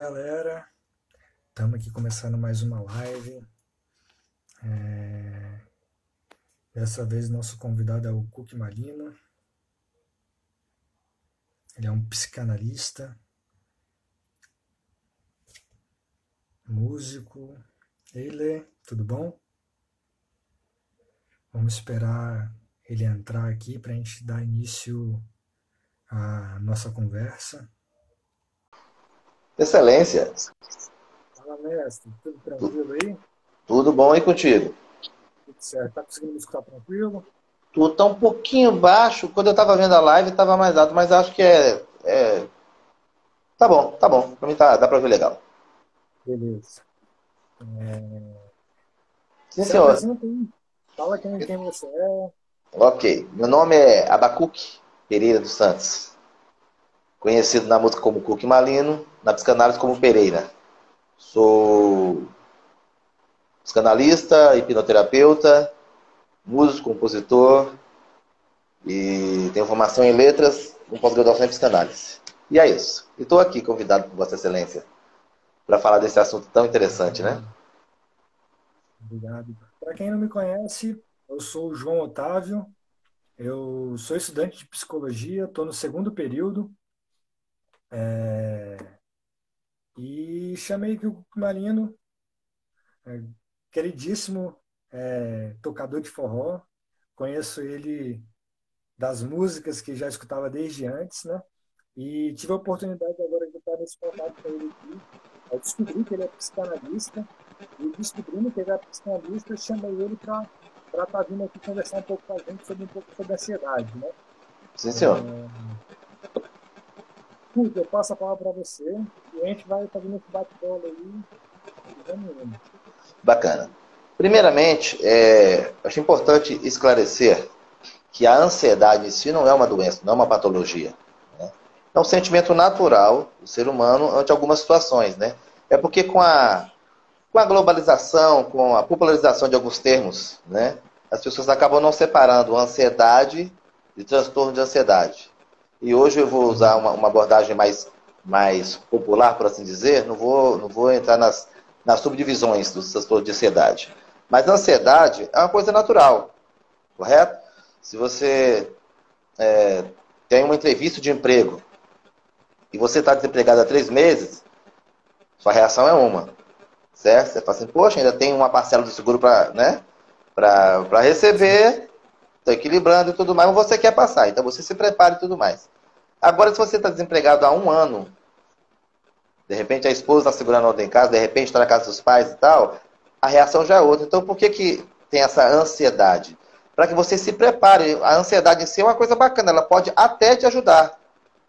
Galera, estamos aqui começando mais uma live. É... Dessa vez nosso convidado é o Cook Malino. Ele é um psicanalista, músico. Ele, tudo bom? Vamos esperar ele entrar aqui para a gente dar início à nossa conversa. Excelência. Fala, mestre. Tudo tranquilo aí? Tudo bom aí contigo? Tudo certo. Tá conseguindo me escutar tranquilo? Tu tá um pouquinho baixo. Quando eu tava vendo a live, tava mais alto, mas acho que é. é... Tá bom, tá bom. Pra mim tá, dá pra ver legal. Beleza. É... Sim, senhor. Fala quem, quem você é. Ok. Meu nome é Abacuque Pereira dos Santos. Conhecido na música como Cuque Malino, na psicanálise como Pereira. Sou psicanalista, hipnoterapeuta, músico, compositor e tenho formação em letras com pós-graduação em psicanálise. E é isso. E estou aqui convidado por Vossa Excelência para falar desse assunto tão interessante, né? Obrigado. Para quem não me conhece, eu sou o João Otávio, eu sou estudante de psicologia, estou no segundo período. É... E chamei aqui o Marino, é, queridíssimo é, tocador de forró. Conheço ele das músicas que já escutava desde antes, né? E tive a oportunidade agora de estar nesse contato com ele aqui. Eu descobri que ele é psicanalista e descobrindo que ele é psicanalista, chamei ele para estar tá vindo aqui conversar um pouco com a gente sobre um pouco sobre a ansiedade, né? Sim, senhor. É... eu passo a palavra para você e a gente vai fazendo esse bate-bola aí. Vamos Bacana. Primeiramente, é, acho importante esclarecer que a ansiedade em si não é uma doença, não é uma patologia. É um sentimento natural do ser humano ante algumas situações. Né? É porque com a, com a globalização, com a popularização de alguns termos, né, as pessoas acabam não separando ansiedade de transtorno de ansiedade. E hoje eu vou usar uma, uma abordagem mais, mais popular, por assim dizer, não vou, não vou entrar nas, nas subdivisões dos transtornos de ansiedade. Mas ansiedade é uma coisa natural, correto? Se você é, tem uma entrevista de emprego e você está desempregado há três meses, sua reação é uma, certo? Você fala assim, poxa, ainda tem uma parcela do seguro para né, receber, estou equilibrando e tudo mais, mas você quer passar, então você se prepara e tudo mais. Agora, se você está desempregado há um ano, de repente a esposa está segurando a outra em casa, de repente está na casa dos pais e tal, a reação já é outra. Então, por que, que tem essa ansiedade? Para que você se prepare. A ansiedade em si é uma coisa bacana, ela pode até te ajudar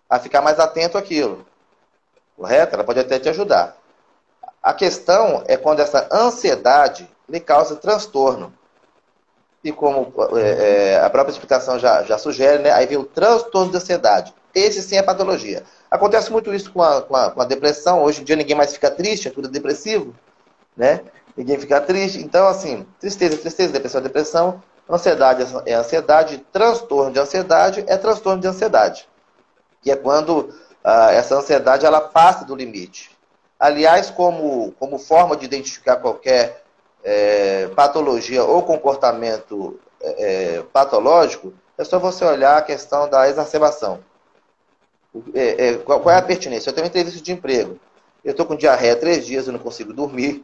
a ficar mais atento àquilo. Correto? Ela pode até te ajudar. A questão é quando essa ansiedade lhe causa transtorno. E como é, é, a própria explicação já, já sugere, né, aí vem o transtorno de ansiedade. Esse sim é patologia. Acontece muito isso com a, com a, com a depressão. Hoje em dia ninguém mais fica triste, é tudo depressivo. Né? Ninguém fica triste. Então, assim, tristeza, tristeza, depressão, depressão. Ansiedade é ansiedade, transtorno de ansiedade é transtorno de ansiedade. Que é quando ah, essa ansiedade ela passa do limite. Aliás, como, como forma de identificar qualquer é, patologia ou comportamento é, patológico, é só você olhar a questão da exacerbação. É, é, qual, qual, é a pertinência? Eu tenho uma entrevista de emprego. Eu estou com diarreia três dias, eu não consigo dormir.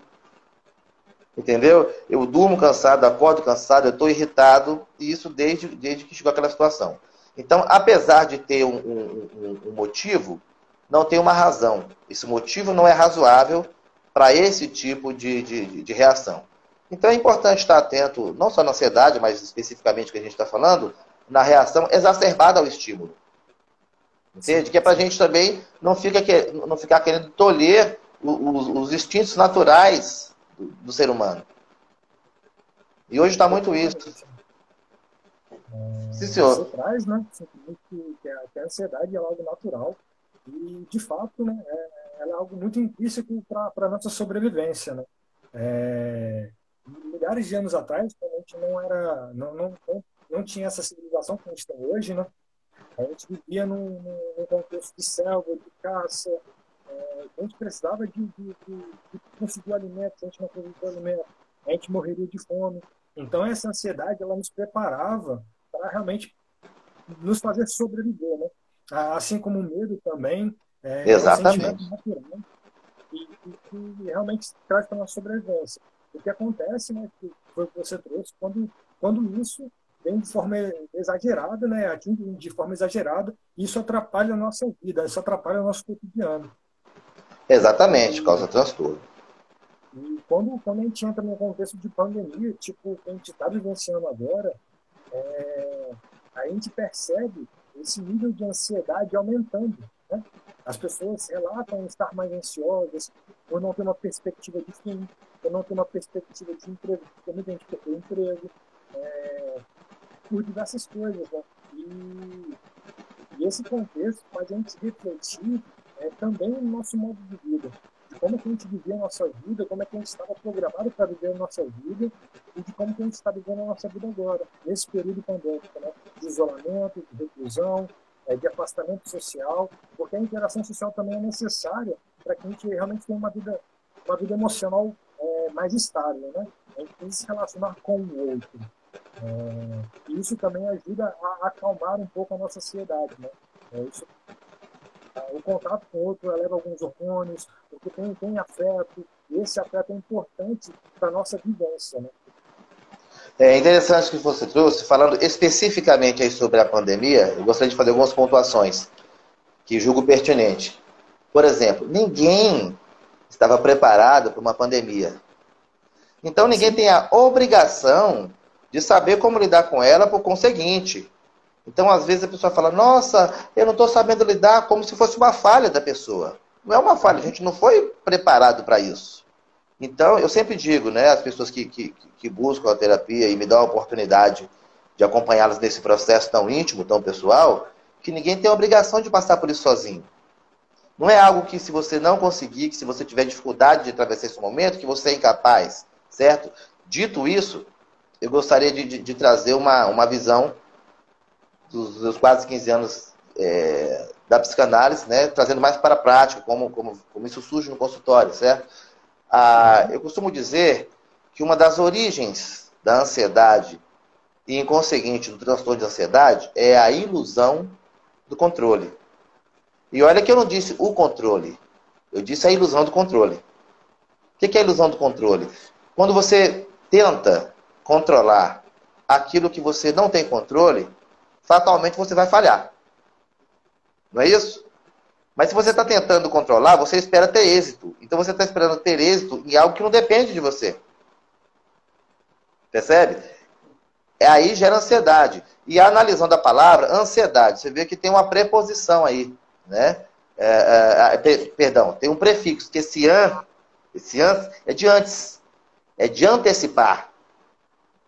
Entendeu? Eu durmo cansado, acordo cansado, eu estou irritado, e isso desde, desde que chegou aquela situação. Então, apesar de ter um, um, um motivo, não tem uma razão. Esse motivo não é razoável para esse tipo de, de, de, reação. Então é importante estar atento, não só na ansiedade, mas especificamente que a gente está falando, na reação exacerbada ao estímulo. Entende? Que é para a gente também não, fica, não ficar querendo tolher os, os instintos naturais do, do, ser humano. E hoje está muito isso. Sim, senhor. Você traz, né? Que a, que a ansiedade é algo natural. E, de fato, né, é, ela é algo muito intrínseco para a nossa sobrevivência. Né? É, milhares de anos atrás, a gente não era, não, não, não tinha essa civilização que a gente tem hoje, né? A gente vivia num, num contexto de selva, de caça, é, a gente precisava de, de, de, de conseguir alimento, se a gente não conseguir alimento, a gente morreria de fome. Então essa ansiedade, ela nos preparava para realmente nos fazer sobreviver, né? Assim como o medo também é, Exatamente. é um natural e, que realmente traz para a nossa sobrevivência. O que acontece, né, que foi o que você trouxe, quando, quando isso vem de forma exagerada, né, atinge de forma exagerada, isso atrapalha a nossa vida, isso atrapalha o nosso cotidiano. Exatamente, causa transtorno. E quando, quando a gente entra num contexto de pandemia, tipo o que a gente está vivenciando agora, é, a gente percebe esse nível de ansiedade aumentando. Né? As pessoas relatam estar mais ansiosas por não ter uma perspectiva de fim, por não ter uma perspectiva de emprego, porque muita gente perdeu emprego, é, por diversas coisas. Né? E, e, esse contexto faz a gente refletir é, também no nosso modo de vida, como que a gente vivia a nossa vida, como é que a gente estava programado para viver a nossa vida e de como que a gente está vivendo a nossa vida agora, nesse período pandêmico, né? de isolamento, de reclusão, é, de afastamento social, porque a interação social também é necessária para que a gente realmente tenha uma vida, uma vida emocional é, mais estável, né? A gente tem que se relacionar com o outro. É, e isso também ajuda a acalmar um pouco a nossa ansiedade, né? É, isso, o contato com outro eleva alguns hormônios, porque tem, tem afeto, e esse afeto é importante para a nossa vivência, né? É interessante que você trouxe, falando especificamente aí sobre a pandemia, eu gostaria de fazer algumas pontuações que julgo pertinente. Por exemplo, ninguém estava preparado para uma pandemia. Então ninguém tem a obrigação de saber como lidar com ela por conseguinte. Então, às vezes, a pessoa fala, nossa, eu não estou sabendo lidar como se fosse uma falha da pessoa. Não é uma falha, a gente não foi preparado para isso. Então, eu sempre digo, né, as pessoas que, que, que buscam a terapia e me dão a oportunidade de acompanhá-las nesse processo tão íntimo, tão pessoal, que ninguém tem a obrigação de passar por isso sozinho. Não é algo que se você não conseguir, que se você tiver dificuldade de atravessar esse momento, que você é incapaz, certo? Dito isso, eu gostaria de, de, de trazer uma, uma visão dos, dos quase 15 anos é, da psicanálise, né, trazendo mais para a prática, como, como, como isso surge no consultório, certo? Ah, eu costumo dizer que uma das origens da ansiedade e, em conseguinte, do transtorno de ansiedade é a ilusão do controle. E olha que eu não disse o controle, eu disse a ilusão do controle. O que é a ilusão do controle? Quando você tenta controlar aquilo que você não tem controle, fatalmente você vai falhar. Não é isso? Mas se você está tentando controlar, você espera ter êxito. Então você está esperando ter êxito em algo que não depende de você. Percebe? É aí gera ansiedade. E analisando a palavra, ansiedade, você vê que tem uma preposição aí, né? É, é, é perdão, tem um prefixo, que esse an, esse an é de antes, é de antecipar.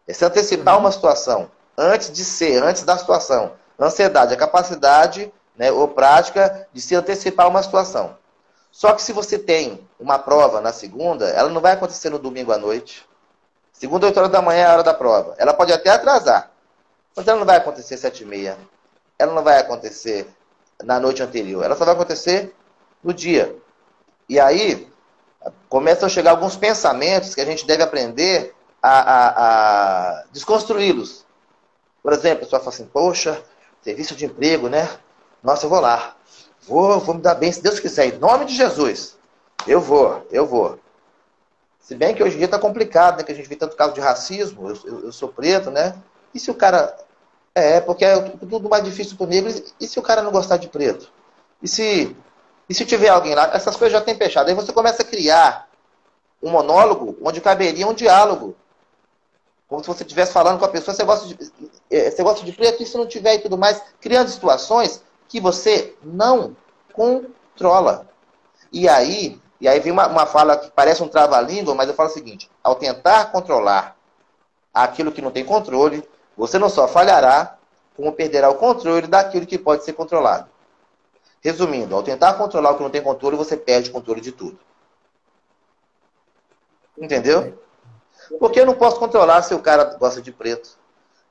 É se antecipar uma situação, antes de ser, antes da situação. Ansiedade, é a capacidade né, ou prática de se antecipar uma situação. Só que se você tem uma prova na segunda, ela não vai acontecer no domingo à noite. Segunda, 8 horas da manhã é a hora da prova. Ela pode até atrasar, mas ela não vai acontecer sete e meia. Ela não vai acontecer na noite anterior. Ela só vai acontecer no dia. E aí começam a chegar alguns pensamentos que a gente deve aprender a, a, a desconstruí-los. Por exemplo, a pessoa fala assim, poxa, serviço de emprego, né? Nossa, eu vou lá. Vou, vou me dar bem, se Deus quiser, em nome de Jesus. Eu vou, eu vou. Se bem que hoje em dia está complicado, né? Que a gente vê tanto caso de racismo, eu, eu, eu, sou preto, né? E se o cara. É, porque é tudo mais difícil para o negro. E se o cara não gostar de preto? E se, e se tiver alguém lá? Essas coisas já têm fechado. Aí você começa a criar um monólogo onde caberia um diálogo. Como se você estivesse falando com a pessoa, você gosta de, é, você gosta de preto, e se não tiver e tudo mais, criando situações que você não controla. E aí, e aí vem uma, uma fala que parece um trava-língua, mas eu falo o seguinte: ao tentar controlar aquilo que não tem controle, você não só falhará, como perderá o controle daquilo que pode ser controlado. Resumindo, ao tentar controlar o que não tem controle, você perde o controle de tudo. Entendeu? Porque eu não posso controlar se o cara gosta de preto.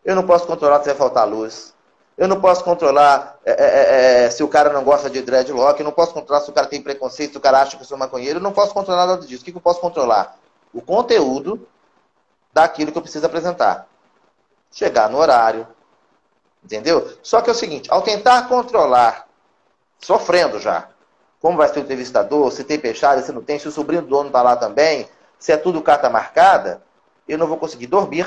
Eu não posso controlar se vai faltar luz. Eu não posso controlar é, é, é, é, se o cara não gosta de dreadlock. Eu não posso controlar se o cara tem preconceito, se o cara acha que eu sou maconheiro. Eu não posso controlar nada disso. O que, que eu posso controlar? O conteúdo daquilo que eu preciso apresentar. Chegar no horário. Entendeu? Só que é o seguinte, ao tentar controlar, sofrendo já, como vai ser o entrevistador, se tem fechado, se não tem, se o sobrinho do dono está lá também, se é tudo carta marcada, eu não vou conseguir dormir,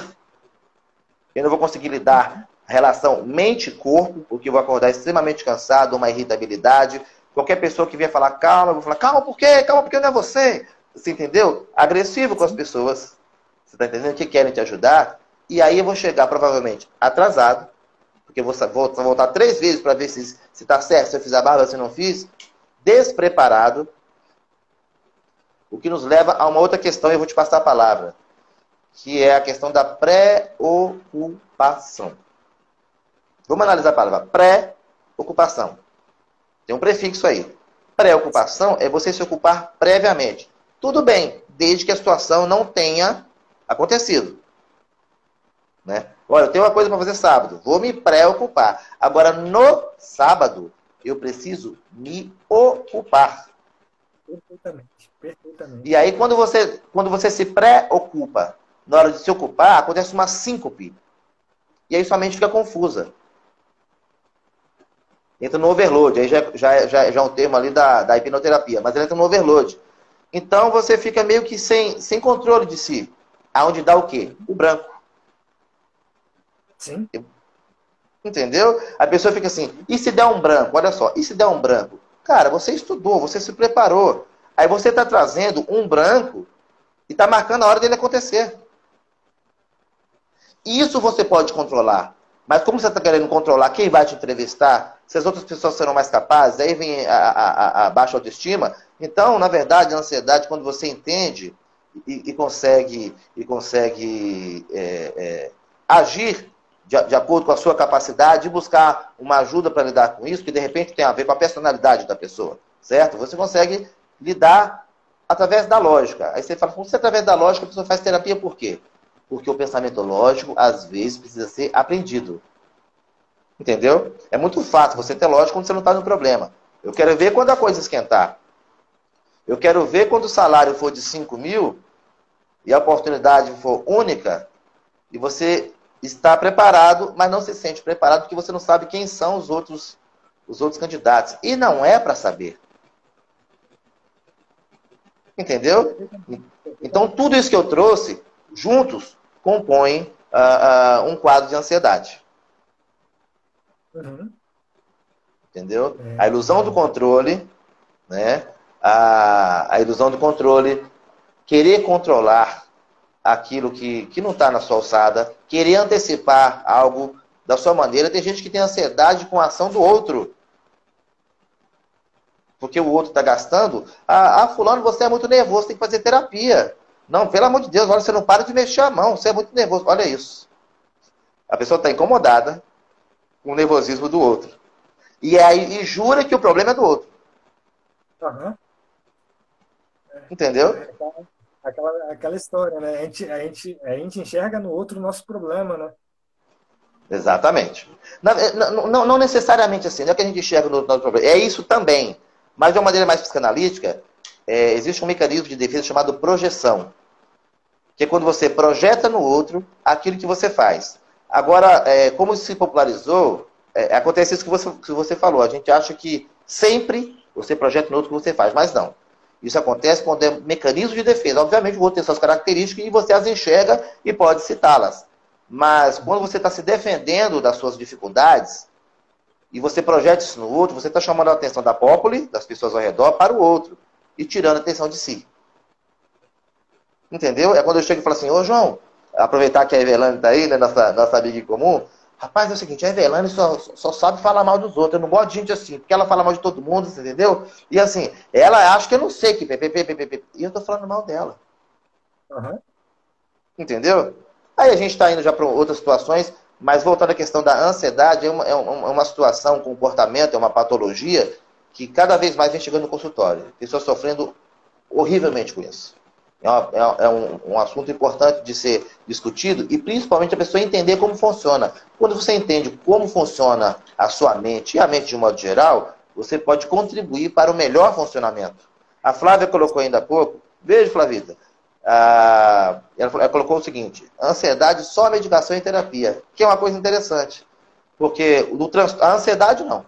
eu não vou conseguir lidar a relação mente-corpo, porque eu vou acordar extremamente cansado, uma irritabilidade. Qualquer pessoa que vier falar calma, eu vou falar calma por quê? Calma porque não é você. Você entendeu? Agressivo com as pessoas. Você está entendendo? Que querem te ajudar. E aí eu vou chegar provavelmente atrasado, porque eu vou, vou voltar três vezes para ver se está certo, se eu fiz a barba, se não fiz. Despreparado. O que nos leva a uma outra questão, e eu vou te passar a palavra, que é a questão da preocupação. Vamos analisar a palavra pré-ocupação. Tem um prefixo aí. Preocupação é você se ocupar previamente. Tudo bem, desde que a situação não tenha acontecido. Né? Olha, eu tenho uma coisa para fazer sábado, vou me preocupar. Agora, no sábado, eu preciso me ocupar. Perfeitamente, perfeitamente. E aí, quando você, quando você se preocupa na hora de se ocupar, acontece uma síncope. E aí sua mente fica confusa entra no overload. Aí já, já, já, já é um termo ali da, da hipnoterapia, mas ele entra no overload. Então você fica meio que sem, sem controle de si. Aonde dá o quê? O branco. Sim. Entendeu? A pessoa fica assim, e se der um branco? Olha só, e se der um branco? Cara, você estudou, você se preparou. Aí você está trazendo um branco e está marcando a hora dele acontecer. Isso você pode controlar. Mas como você está querendo controlar quem vai te entrevistar, se as outras pessoas serão mais capazes, aí vem a, a, a baixa autoestima. Então, na verdade, a ansiedade, quando você entende e, e consegue, e consegue é, é, agir de, de, acordo com a sua capacidade e buscar uma ajuda para lidar com isso, que de repente tem a ver com a personalidade da pessoa, certo? Você consegue lidar através da lógica. Aí você fala, se através da lógica a pessoa faz terapia por quê? Porque o pensamento lógico, às vezes, precisa ser aprendido. Entendeu? É muito fácil você ter lógica quando você não está no problema. Eu quero ver quando a coisa esquentar. Eu quero ver quando o salário for de 5 mil e a oportunidade for única e você está preparado, mas não se sente preparado porque você não sabe quem são os outros, os outros candidatos. E não é para saber. Entendeu? Então, tudo isso que eu trouxe, juntos, compõem uh, uh, um quadro de ansiedade. Uhum. Entendeu? É. A ilusão do controle, né? A, a ilusão do controle, querer controlar aquilo que, que não está na sua alçada, querer antecipar algo da sua maneira. Tem gente que tem ansiedade com a ação do outro. Porque o outro está gastando. Ah, ah, fulano, você é muito nervoso, tem que fazer terapia. Não, pelo amor de Deus, olha, você não para de mexer a mão, você é muito nervoso. Olha isso. A pessoa está incomodada com o nervosismo do outro. E aí e jura que o problema é do outro. Uhum. Entendeu? É aquela, aquela história, né? A gente, a, gente, a gente enxerga no outro o nosso problema, né? Exatamente. Não, não, não, necessariamente assim, não é que a gente enxerga no outro problema. É isso também. Mas de uma maneira mais psicanalítica, é, existe um mecanismo de defesa chamado projeção. Que é quando você projeta no outro aquilo que você faz. Agora, é, como se popularizou, é, acontece isso que você, que você falou. A gente acha que sempre você projeta no outro que você faz, mas não. Isso acontece quando é mecanismo de defesa. Obviamente, o outro tem suas características e você as enxerga e pode citá-las. Mas quando você está se defendendo das suas dificuldades e você projeta isso no outro, você está chamando a atenção da populace, das pessoas ao redor, para o outro e tirando a atenção de si. Entendeu? É quando eu chego e falo assim, ô João, aproveitar que a Evelane está aí, né, nossa, nossa amiga em comum, rapaz, é o seguinte, a Evelane só, só sabe falar mal dos outros, eu não gosto de gente assim, porque ela fala mal de todo mundo, entendeu? E assim, ela acha que eu não sei que e eu tô falando mal dela. Uhum. Entendeu? Aí a gente está indo já para outras situações, mas voltando à questão da ansiedade, é uma, é uma situação, um comportamento, é uma patologia que cada vez mais vem chegando no consultório. Pessoas sofrendo horrivelmente com isso. é, uma, é, é um, um, assunto importante de ser discutido e principalmente a pessoa entender como funciona. Quando você entende como funciona a sua mente e a mente de um modo geral, você pode contribuir para o melhor funcionamento. A Flávia colocou ainda há pouco, veja, Flavita, ah, ela, colocou o seguinte: ansiedade só medicação e terapia, que é uma coisa interessante, porque a ansiedade não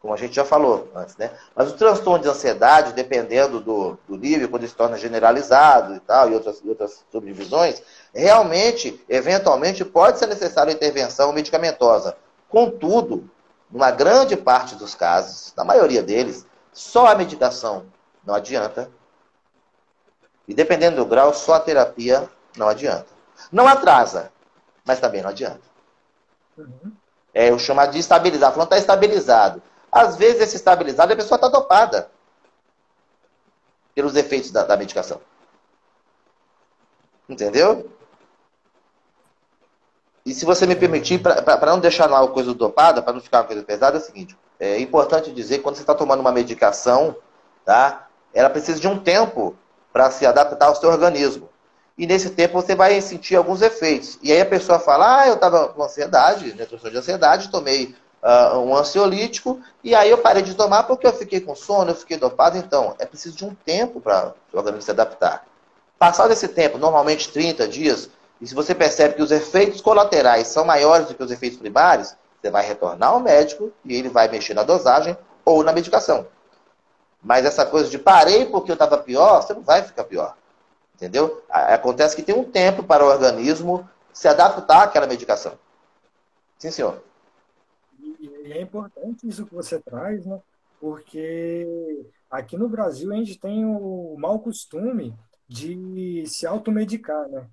como a gente já falou antes, né? Mas o transtorno de ansiedade, dependendo do, do nível, quando ele se torna generalizado e tal, e outras, outras subdivisões, realmente, eventualmente, pode ser necessária intervenção medicamentosa. Contudo, numa grande parte dos casos, na maioria deles, só a medicação não adianta. E dependendo do grau, só a terapia não adianta. Não atrasa, mas também não adianta. Uhum. É o chamado de estabilizar. Falando está estabilizado. Às vezes, esse estabilizado, a pessoa está dopada pelos efeitos da, da medicação. Entendeu? E se você me permitir, para não deixar uma coisa dopada, para não ficar uma coisa pesada, é o seguinte: é importante dizer que quando você está tomando uma medicação, tá? Ela precisa de um tempo para se adaptar ao seu organismo. E nesse tempo você vai sentir alguns efeitos. E aí a pessoa fala: Ah, eu estava com ansiedade, né, de ansiedade, tomei uh, um ansiolítico, e aí eu parei de tomar porque eu fiquei com sono, eu fiquei dopado. Então, é preciso de um tempo para o organismo se adaptar. Passado esse tempo, normalmente 30 dias, e se você percebe que os efeitos colaterais são maiores do que os efeitos primários, você vai retornar ao médico e ele vai mexer na dosagem ou na medicação. Mas essa coisa de parei porque eu estava pior, você não vai ficar pior. Entendeu? Acontece que tem um tempo para o organismo se adaptar àquela medicação. Sim, senhor. E é importante isso que você traz, né? Porque aqui no Brasil a gente tem o mau costume de se automedicar, né?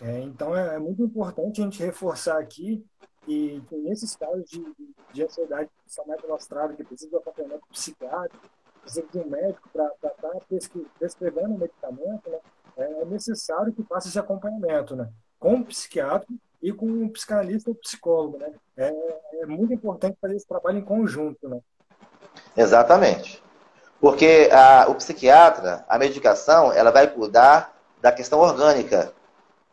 É, então é, é, muito importante a gente reforçar aqui e que nesses casos de, de ansiedade mais demonstrados, que precisa de acompanhamento psiquiátrico, precisa de um médico para estar tá prescrevendo o medicamento, né? é necessário que faça esse acompanhamento, né? Com o psiquiatra e com um psicanalista ou psicólogo, né? É, é muito importante fazer esse trabalho em conjunto, né? Exatamente. Porque a, o psiquiatra, a medicação, ela vai cuidar da questão orgânica,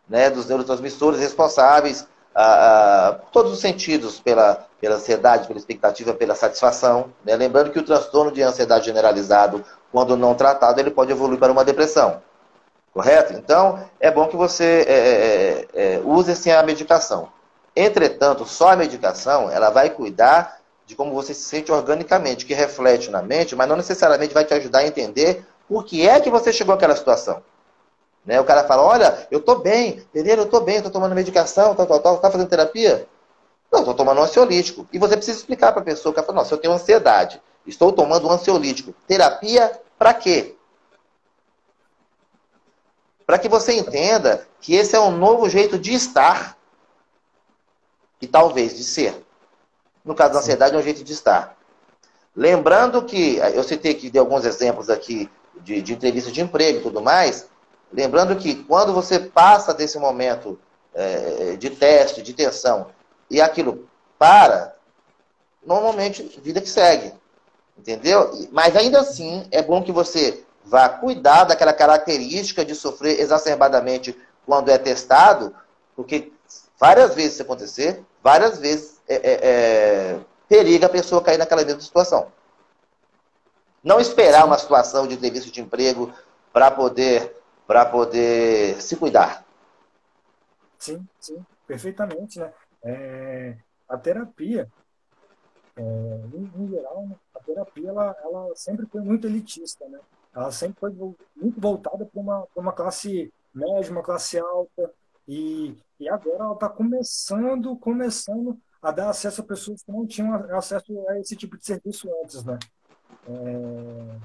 né, dos neurotransmissores responsáveis a, a, por todos os sentidos, pela, pela ansiedade, pela expectativa, pela satisfação. Né? Lembrando que o transtorno de ansiedade generalizado, quando não tratado, ele pode evoluir para uma depressão. Correto? Então, é bom que você é, é, é, use assim, a medicação. Entretanto, só a medicação, ela vai cuidar de como você se sente organicamente, que reflete na mente, mas não necessariamente vai te ajudar a entender por que é que você chegou àquela situação. Né? O cara fala, olha, eu estou bem, entendeu? Eu estou bem, estou tomando medicação, tal, tal, tal, está fazendo terapia? Não, estou tomando um ansiolítico. E você precisa explicar para a pessoa, cara fala, nossa, eu tenho ansiedade, estou tomando um ansiolítico. Terapia para quê? Para que você entenda que esse é um novo jeito de estar e talvez de ser. No caso da ansiedade, é um jeito de estar. Lembrando que, eu citei aqui de alguns exemplos aqui de, de entrevista de emprego e tudo mais, lembrando que quando você passa desse momento é, de teste, de tensão, e aquilo para, normalmente, vida que segue. Entendeu? Mas ainda assim, é bom que você vá cuidar daquela característica de sofrer exacerbadamente quando é testado, porque várias vezes se acontecer, várias vezes é, é, é, periga a pessoa cair naquela mesma situação. Não esperar uma situação de entrevista de emprego para poder, poder se cuidar. Sim, sim, perfeitamente. Né? É, a terapia, é, em, em, geral, a terapia ela, ela sempre foi muito elitista. Né? Ela sempre foi muito voltada para uma, uma classe média, uma classe alta, e, e agora ela está começando, começando a dar acesso a pessoas que não tinham acesso a esse tipo de serviço antes, né? É,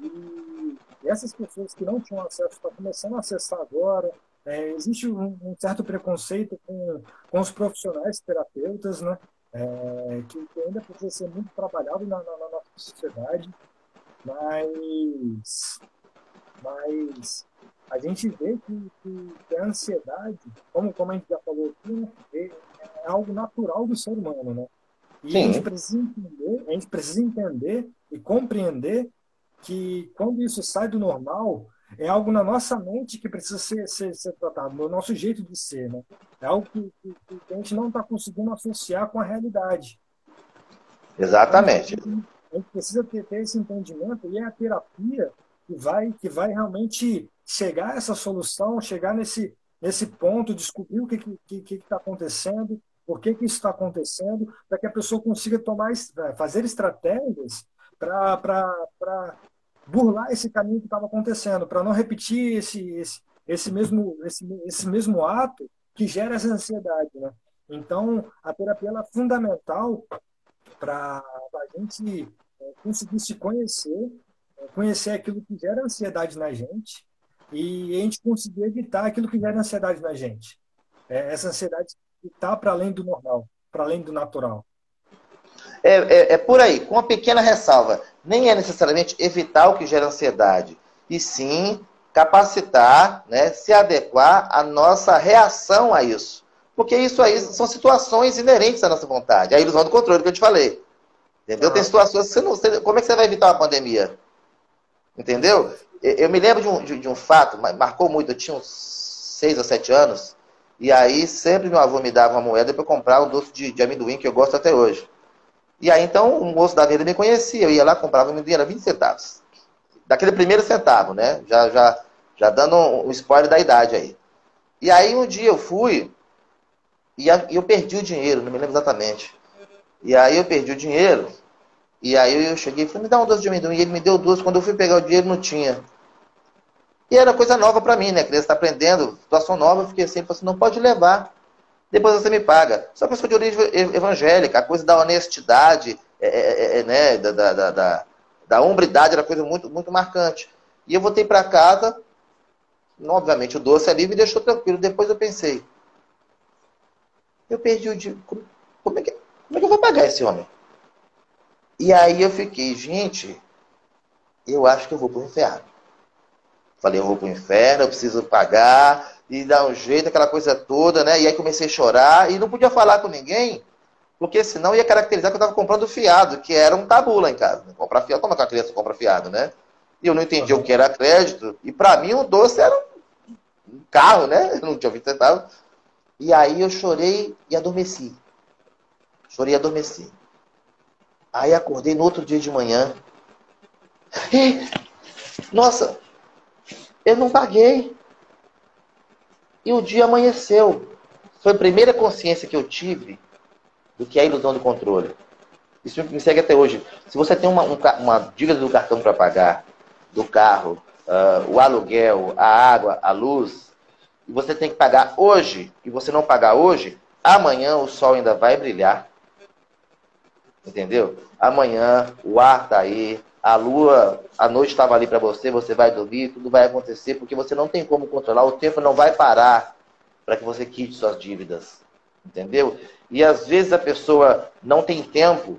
e, essas pessoas que não tinham acesso estão começando a acessar agora. É, existe um, um, certo preconceito com, com os profissionais terapeutas, né? É, que, ainda precisa ser muito trabalhado na, na, na nossa sociedade. Mas, mas a gente vê que, que, que a ansiedade, como, como a gente já falou aqui, né, é, é, algo natural do ser humano, né? E a gente precisa entender, a gente precisa entender e compreender que quando isso sai do normal, é algo na nossa mente que precisa ser, ser, ser tratado, no nosso jeito de ser. Né? É algo que, que, que a gente não está conseguindo associar com a realidade. Exatamente. A gente precisa ter, ter esse entendimento e é a terapia que vai, que vai realmente chegar a essa solução, chegar nesse, nesse ponto, descobrir o que está que, que, que tá acontecendo, por que, que isso está acontecendo, para que a pessoa consiga tomar, é, fazer estratégias para burlar esse caminho que estava acontecendo, para não repetir esse, esse, esse, mesmo, esse, esse mesmo ato que gera essa ansiedade. Né? Então, a terapia é fundamental para a gente é, conseguir se conhecer, é, conhecer aquilo que gera ansiedade na gente e a gente conseguir evitar aquilo que gera ansiedade na gente. É, essa ansiedade está para além do normal, para além do natural. É, é, é, por aí, com uma pequena ressalva. Nem é necessariamente evitar o que gera ansiedade, e sim capacitar, né, se adequar à nossa reação a isso. Porque isso aí são situações inerentes à nossa vontade. A ilusão do controle que eu te falei. Entendeu? Ah. Tem situações que você não. Como é que você vai evitar uma pandemia? Entendeu? Eu me lembro de um, de, de um fato, marcou muito, eu tinha uns seis ou sete anos, e aí sempre meu avô me dava uma moeda para eu comprar um doce de, de, amendoim que eu gosto até hoje. E aí então o moço da venda me conhecia, eu ia lá, comprava amendoim, era 20 centavos. Daquele primeiro centavo, né? Já, já, já dando um, um spoiler da idade aí. E aí um dia eu fui e eu perdi o dinheiro, não me lembro exatamente. E aí eu perdi o dinheiro, e aí eu cheguei e falei, me dá um doce de amendoim. E ele me deu doce. Quando eu fui pegar o dinheiro, não tinha. E era coisa nova para mim, né? Criança está aprendendo, situação nova. Eu fiquei assim, assim, não pode levar. Depois você me paga. Só que eu sou de origem evangélica, a coisa da honestidade, é, é, é, é né? da, da, da, da hombridade era coisa muito, muito marcante. E eu voltei para casa, obviamente o doce ali me deixou tranquilo. Depois eu pensei, eu perdi o dinheiro. Como é que, como é que eu vou pagar esse homem? E aí eu fiquei, gente, eu acho que eu vou para o inferno. Falei, eu vou para o inferno, eu preciso pagar e dar um jeito, aquela coisa toda, né? E aí comecei a chorar e não podia falar com ninguém, porque senão ia caracterizar que eu estava comprando fiado, que era um tabu lá em casa. Comprar fiado, como é que a criança compra fiado, né? E eu não entendia o que era crédito, e para mim o doce era um carro, né? Eu não tinha 20 centavos. E aí eu chorei e adormeci. Chorei e adormeci. Aí acordei no outro dia de manhã. E, nossa, eu não paguei. E o dia amanheceu. Foi a primeira consciência que eu tive do que é a ilusão do controle. Isso me segue até hoje. Se você tem uma, uma dívida do cartão para pagar, do carro, uh, o aluguel, a água, a luz, e você tem que pagar hoje, e você não pagar hoje, amanhã o sol ainda vai brilhar. Entendeu? Amanhã o ar tá aí, a lua, a noite estava ali para você, você vai dormir, tudo vai acontecer, porque você não tem como controlar, o tempo não vai parar para que você quite suas dívidas. Entendeu? E às vezes a pessoa não tem tempo,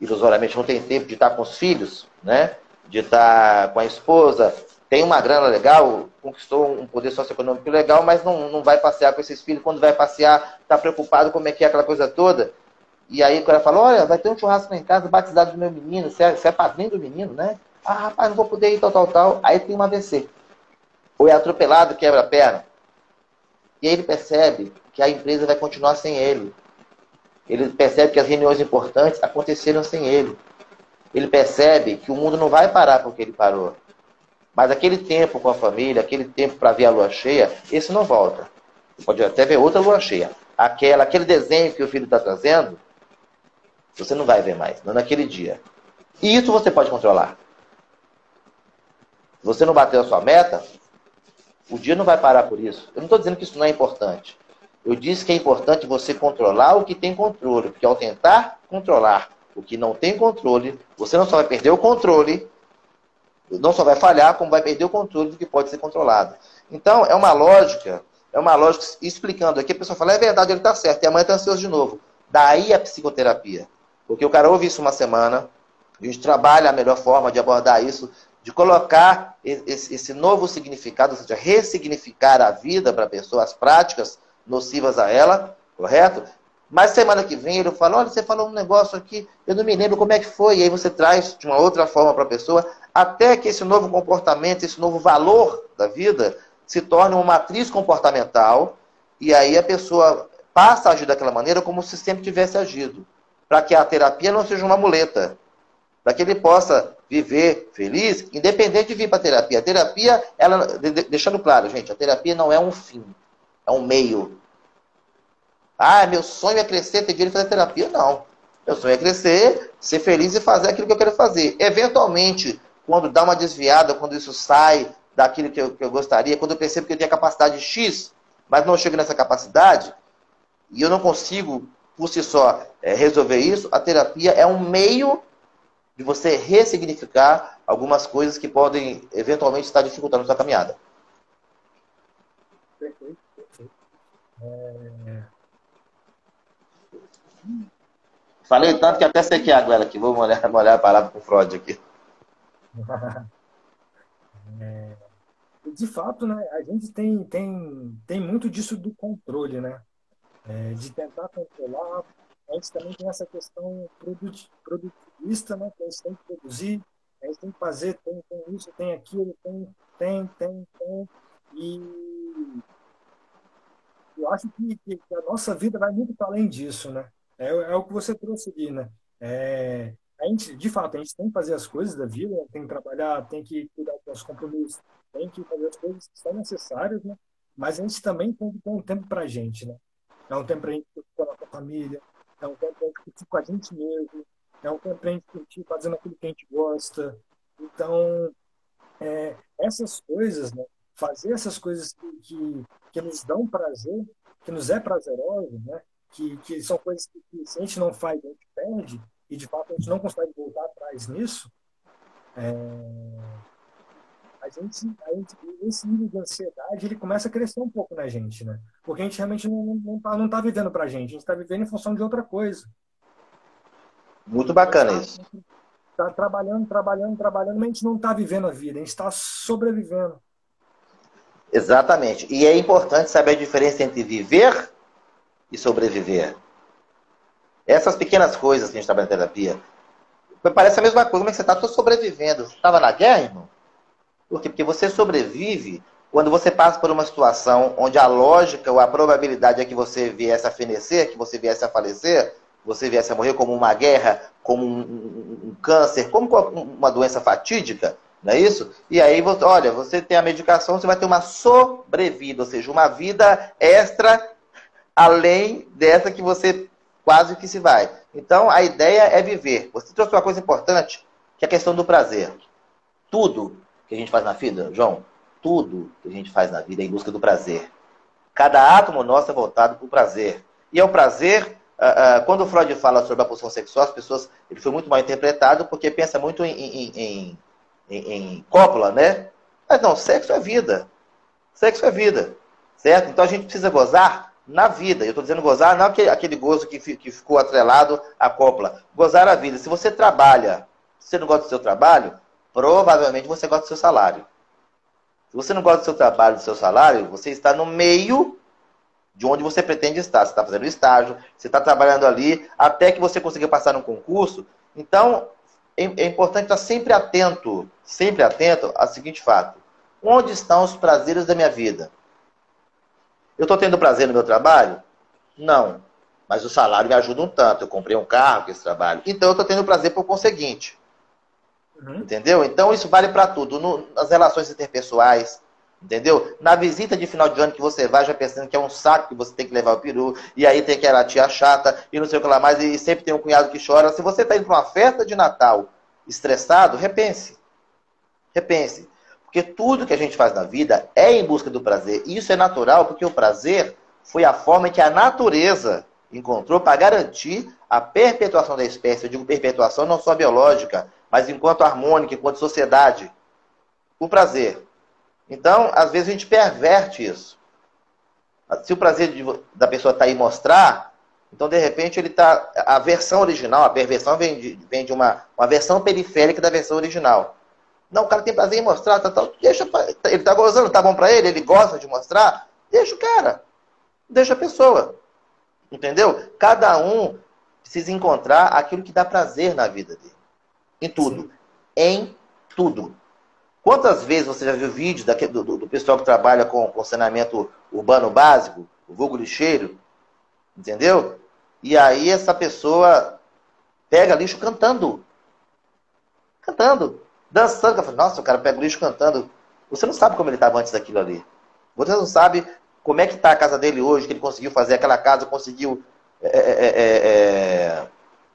ilusoriamente não tem tempo de estar com os filhos, né? De estar com a esposa, tem uma grana legal, conquistou um poder socioeconômico legal, mas não, não vai passear com esses filhos. Quando vai passear, está preocupado como é que é aquela coisa toda. E aí o cara fala, olha, vai ter um churrasco lá em casa, batizado do meu menino, você é, é padrinho do menino, né? Ah, rapaz, não vou poder ir, tal, tal, tal. Aí tem um AVC. Ou é atropelado, quebra a perna. E aí ele percebe que a empresa vai continuar sem ele. Ele percebe que as reuniões importantes aconteceram sem ele. Ele percebe que o mundo não vai parar porque ele parou. Mas aquele tempo com a família, aquele tempo para ver a lua cheia, esse não volta. Pode até ver outra lua cheia. Aquela, aquele desenho que o filho está trazendo, você não vai ver mais, não naquele dia. E isso você pode controlar. Você não bateu a sua meta, o dia não vai parar por isso. Eu não estou dizendo que isso não é importante. Eu disse que é importante você controlar o que tem controle, porque ao tentar controlar o que não tem controle, você não só vai perder o controle, não só vai falhar, como vai perder o controle do que pode ser controlado. Então, é uma lógica, é uma lógica explicando aqui, a pessoa fala, é verdade, ele está certo, e amanhã está ansioso de novo. Daí a psicoterapia. Porque o cara ouve isso uma semana, a gente trabalha a melhor forma de abordar isso, de colocar esse novo significado, ou seja, ressignificar a vida para a pessoa, as práticas nocivas a ela, correto? Mas semana que vem ele fala, olha, você falou um negócio aqui, eu não me lembro como é que foi. E aí você traz de uma outra forma para a pessoa, até que esse novo comportamento, esse novo valor da vida se torne uma matriz comportamental e aí a pessoa passa a agir daquela maneira como se sempre tivesse agido. Para que a terapia não seja uma muleta. Para que ele possa viver feliz, independente de vir para a terapia. A terapia, ela, deixando claro, gente, a terapia não é um fim, é um meio. Ah, meu sonho é crescer, ter dinheiro e fazer terapia. Não. Meu sonho é crescer, ser feliz e fazer aquilo que eu quero fazer. Eventualmente, quando dá uma desviada, quando isso sai daquilo que eu, que eu gostaria, quando eu percebo que eu tenho a capacidade X, mas não chego nessa capacidade, e eu não consigo, por si só, é, resolver isso, a terapia é um meio de você ressignificar algumas coisas que podem eventualmente estar dificultando a sua caminhada. Perfeito, perfeito. É... Falei tanto que até sequei a água aqui. Vou molhar, molhar a palavra com o Freud aqui. É, de fato, né, a gente tem, tem, tem muito disso do controle, né? É, de tentar controlar. A gente também tem essa questão produtivista, né? Que a gente tem que produzir, a gente tem que fazer, tem, tem isso, tem aquilo, tem, tem, tem, tem. E eu acho que, que a nossa vida vai muito para além disso, né? É, é o que você trouxe ali, né? É, a gente, de fato, a gente tem que fazer as coisas da vida, tem que trabalhar, tem que cuidar dos nossos compromissos, tem que fazer as coisas que são necessárias, né? Mas a gente também tem que ter um tempo para a gente, né? É um tempo para a gente curtir com a família, é um tempo para a gente curtir com a gente mesmo, é um tempo para a gente curtir fazendo aquilo que a gente gosta. Então, é, essas coisas, né? Fazer essas coisas que, que, que nos dão prazer, que nos é prazeroso, né? Que, que são coisas que, que se a gente não faz, a gente perde, e de fato a gente não consegue voltar atrás nisso, é, a gente, a gente, esse nível de ansiedade ele começa a crescer um pouco na gente, né? Porque a gente realmente não, não, tá, não tá vivendo pra gente, a gente está vivendo em função de outra coisa. Muito bacana isso. Está trabalhando, trabalhando, trabalhando, mas a gente não está vivendo a vida, a gente está sobrevivendo. Exatamente. E é importante saber a diferença entre viver e sobreviver. Essas pequenas coisas que a gente trabalha na terapia. Parece a mesma coisa. Como é que você está? Sobrevivendo. Você estava na guerra, irmão? Por quê? Porque você sobrevive quando você passa por uma situação onde a lógica ou a probabilidade é que você viesse a fenecer, que você viesse a falecer, você viesse a morrer como uma guerra, como um, um, um câncer, como uma doença fatídica, não é isso? E aí, você, olha, você tem a medicação, você vai ter uma sobrevida, ou seja, uma vida extra além dessa que você quase que se vai. Então, a ideia é viver. Você trouxe uma coisa importante, que é a questão do prazer. Tudo que a gente faz na vida, João, tudo que a gente faz na vida é em busca do prazer. Cada átomo nosso é voltado para o prazer. E é o prazer, uh, uh, quando o Freud fala sobre a pulsão sexual, as pessoas, ele foi muito mal interpretado porque pensa muito em, em, em, em, em cópula, né? Mas não, sexo é vida. Sexo é vida. Certo? Então a gente precisa gozar na vida. Eu estou dizendo gozar, não aquele, aquele gozo que, que ficou atrelado à cópula. Gozar a vida. Se você trabalha, se você não gosta do seu trabalho, provavelmente você gosta do seu salário. Se você não gosta do seu trabalho, do seu salário, você está no meio de onde você pretende estar. Você está fazendo estágio, você está trabalhando ali, até que você consiga passar num concurso. Então, é, é importante estar sempre atento, sempre atento ao seguinte fato. Onde estão os prazeres da minha vida? Eu estou tendo prazer no meu trabalho? Não. Mas o salário me ajuda um tanto. Eu comprei um carro com esse trabalho. Então eu estou tendo prazer por conseguinte. Uhum. Entendeu? Então isso vale para tudo. No, nas relações interpessoais. Entendeu? Na visita de final de ano que você vai, já pensando que é um saco que você tem que levar o peru, e aí tem aquela tia chata, e não sei o que lá mais, e sempre tem um cunhado que chora. Se você está indo para uma festa de Natal estressado, repense. Repense. Porque tudo que a gente faz na vida é em busca do prazer. E isso é natural, porque o prazer foi a forma que a natureza encontrou para garantir a perpetuação da espécie. Eu digo perpetuação não só biológica, mas enquanto harmônica, enquanto sociedade. O prazer. Então, às vezes a gente perverte isso. Se o prazer de, da pessoa está aí mostrar, então de repente ele está. A versão original, a perversão vem de, vem de uma, uma versão periférica da versão original. Não, o cara tem prazer em mostrar, tá, tá, deixa, ele tá gozando, tá bom para ele, ele gosta de mostrar, deixa o cara, deixa a pessoa. Entendeu? Cada um precisa encontrar aquilo que dá prazer na vida dele. Em tudo. Sim. Em tudo. Quantas vezes você já viu vídeo do, do, do, pessoal que trabalha com, com saneamento urbano básico, o vulgo lixeiro, entendeu? E aí essa pessoa pega lixo cantando. Cantando. Dançando. Nossa, o cara pega o lixo cantando. Você não sabe como ele estava antes daquilo ali. Você não sabe como é que está a casa dele hoje, que ele conseguiu fazer aquela casa, conseguiu é é, é, é,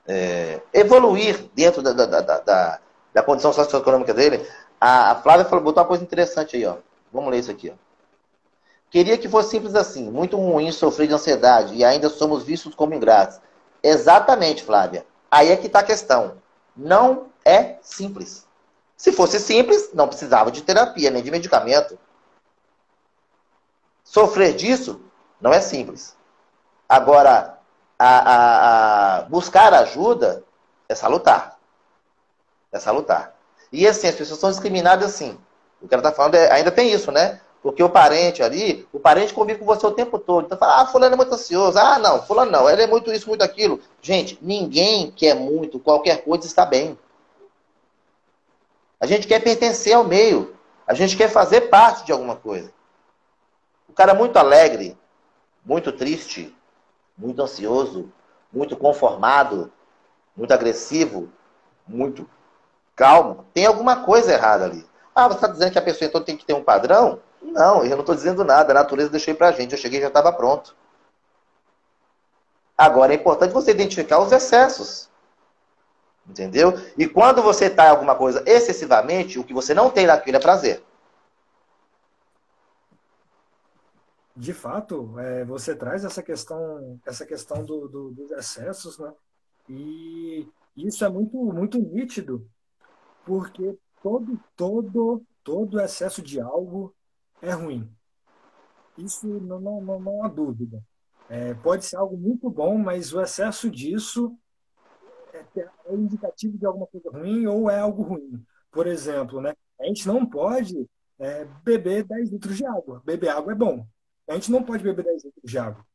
é, evoluir dentro da, da, da, da, condição socioeconômica dele. A, a Flávia falou, botou uma coisa interessante aí, ó. Vamos ler isso aqui, ó. Queria que fosse simples assim, muito ruim sofrer de ansiedade e ainda somos vistos como ingratos. Exatamente, Flávia. Aí é que está a questão. Não é simples. Se fosse simples, não precisava de terapia nem de medicamento. Sofrer disso não é simples. Agora, a, a, a buscar ajuda é salutar. É salutar. E assim, as pessoas são discriminadas assim. O que ela está falando é, ainda tem isso, né? Porque o parente ali, o parente convive com você o tempo todo. Então fala, ah, fulano é muito ansioso. Ah, não, fulano não, ele é muito isso, muito aquilo. Gente, ninguém quer muito, qualquer coisa está bem. A gente quer pertencer ao meio. A gente quer fazer parte de alguma coisa. O cara muito alegre, muito triste, muito ansioso, muito conformado, muito agressivo, muito calmo, tem alguma coisa errada ali. Ah, você está dizendo que a pessoa então tem que ter um padrão? Não, eu não estou dizendo nada. A natureza deixou para a gente. Eu cheguei e já estava pronto. Agora é importante você identificar os excessos. Entendeu? E quando você está em alguma coisa excessivamente, o que você não tem naquilo é prazer. De fato, é, você traz essa questão, essa questão do, do, dos excessos, né? E isso é muito, muito nítido, porque todo, todo, todo excesso de algo é ruim. Isso não, não, não, não há dúvida. É, pode ser algo muito bom, mas o excesso disso é, é indicativo de alguma coisa ruim ou é algo ruim. Por exemplo, né, a gente não pode é, beber 10 litros de água. Beber água é bom. A gente não pode beber 10 litros de água,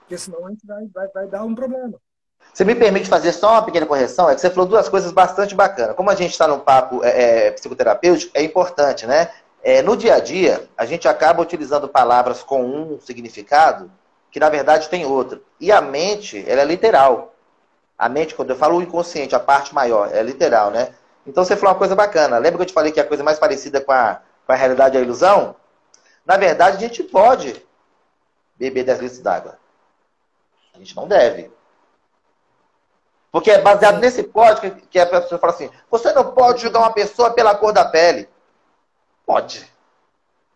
porque senão a gente vai, vai, vai dar um problema. Você me permite fazer só uma pequena correção? É que você falou duas coisas bastante bacanas. Como a gente está num papo é, é, psicoterapêutico, é importante, né? É, no dia a dia, a gente acaba utilizando palavras com um significado que, na verdade, tem outro. E a mente, ela é literal. A mente, quando eu falo o inconsciente, a parte maior, é literal, né? Então você falou uma coisa bacana. Lembra que eu te falei que a coisa mais parecida com a, com a realidade é a ilusão? Na verdade, a gente pode beber 10 litros d'água. A gente não deve. Porque é baseado nesse código que a pessoa fala assim: você não pode julgar uma pessoa pela cor da pele. Pode.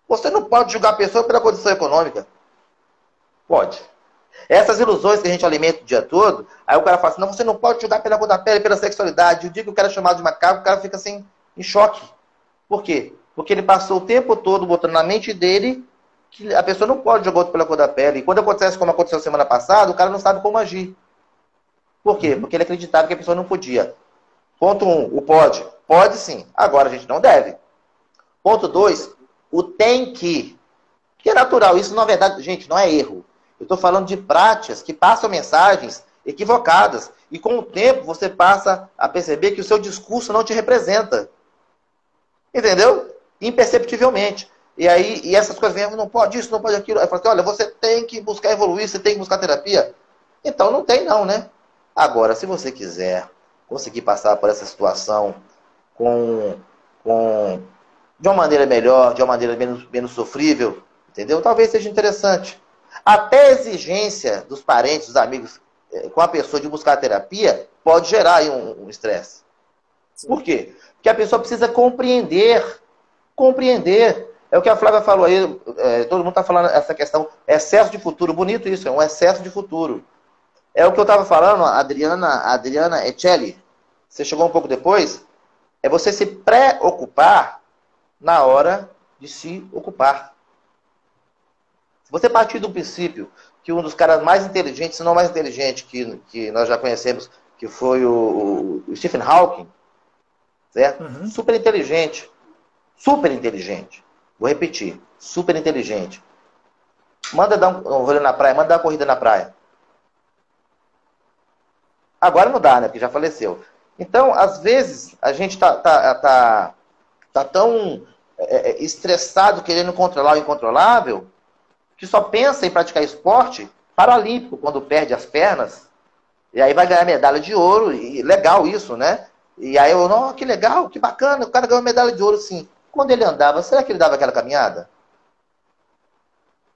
Você não pode julgar a pessoa pela condição econômica. Pode. Essas ilusões que a gente alimenta o dia todo, aí o cara fala assim, não, você não pode julgar pela cor da pele, pela sexualidade. O dia que o cara é chamado de macaco, o cara fica assim, em choque. Por quê? Porque ele passou o tempo todo botando na mente dele que a pessoa não pode julgar outro pela cor da pele. E quando acontece como aconteceu semana passada, o cara não sabe como agir. Por quê? Porque ele acreditava que a pessoa não podia. Ponto um, o pode. Pode sim. Agora a gente não deve. Ponto 2, o tem que. Que é natural. Isso, na verdade, gente, não é erro. Eu estou falando de práticas que passam mensagens equivocadas. E com o tempo você passa a perceber que o seu discurso não te representa. Entendeu? Imperceptivelmente. E aí, e essas coisas vêm, não pode isso, não pode aquilo. Aí fala assim, olha, você tem que buscar evoluir, você tem que buscar terapia. Então não tem não, né? Agora, se você quiser conseguir passar por essa situação com, com de uma maneira melhor, de uma maneira menos, menos sofrível, entendeu? Talvez seja interessante. Até a exigência dos parentes, dos amigos eh, com a pessoa de buscar terapia pode gerar aí um estresse. Um Por quê? Porque a pessoa precisa compreender. Compreender. É o que a Flávia falou aí, é, todo mundo está falando essa questão, excesso de futuro. Bonito isso, é um excesso de futuro. É o que eu estava falando, a Adriana, a Adriana você chegou um pouco depois, é você se preocupar na hora de se ocupar. Se você partir do princípio que um dos caras mais inteligentes, se não mais inteligente que, que nós já conhecemos, que foi o, o Stephen Hawking, certo? Uhum. Super inteligente. Super inteligente. Vou repetir. Super inteligente. Manda dar um, um rolê na praia, manda dar uma corrida na praia. Agora não dá, né? Porque já faleceu. Então, às vezes, a gente tá, tá, tá, tá tão é, é, estressado querendo controlar o incontrolável que só pensa em praticar esporte paralímpico quando perde as pernas. E aí vai ganhar medalha de ouro. E legal isso, né? E aí eu, não, que legal, que bacana, o cara ganhou medalha de ouro sim. Quando ele andava, será que ele dava aquela caminhada?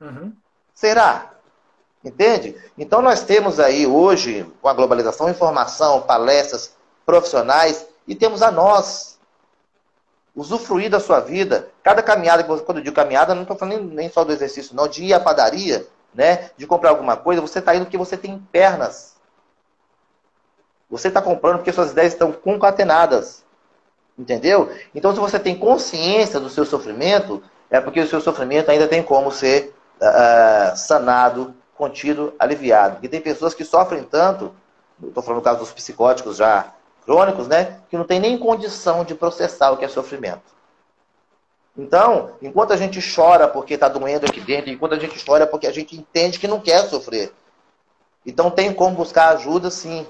Uhum. Será? Entende? Então nós temos aí hoje, com a globalização, informação, palestras profissionais, e temos a nós. Usufruir da sua vida. Cada caminhada, quando eu digo caminhada, não estou falando nem só do exercício, não, de ir à padaria, né? De comprar alguma coisa, você está indo porque você tem pernas. Você está comprando porque suas ideias estão concatenadas. Entendeu? Então, se você tem consciência do seu sofrimento, é porque o seu sofrimento ainda tem como ser uh, sanado, contido, aliviado. Porque tem pessoas que sofrem tanto, estou falando no caso dos psicóticos já crônicos, né, que não tem nem condição de processar o que é sofrimento. Então, enquanto a gente chora porque está doendo aqui dentro, enquanto a gente chora porque a gente entende que não quer sofrer. Então tem como buscar ajuda, sim.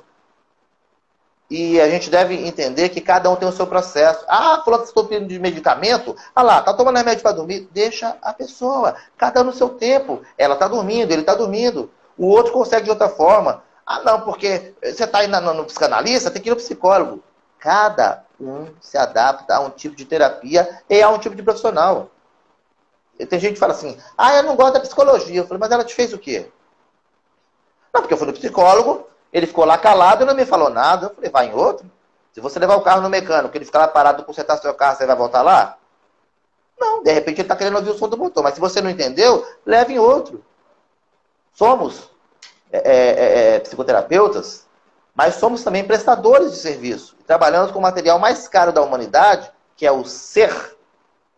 E a gente deve entender que cada um tem o seu processo. Ah, falou que estou pedindo de medicamento. Ah lá, tá tomando remédio para dormir. Deixa a pessoa. Cada um no seu tempo. Ela está dormindo, ele está dormindo. O outro consegue de outra forma. Ah, não, porque você está indo no psicanalista, tem que ir no psicólogo. Cada um se adapta a um tipo de terapia e a um tipo de profissional. Tem gente que fala assim, ah, eu não gosto da psicologia. Eu falei, mas ela te fez o quê? Não, porque eu fui no psicólogo, ele ficou lá calado e não me falou nada. Eu falei, vai em outro. Se você levar o carro no mecânico, ele ficar lá parado para consertar seu carro, você vai voltar lá? Não, de repente ele está querendo ouvir o som do motor. Mas se você não entendeu, leve em outro. Somos é, é, é, é psicoterapeutas, mas somos também prestadores de serviço. Trabalhamos com o material mais caro da humanidade, que é o ser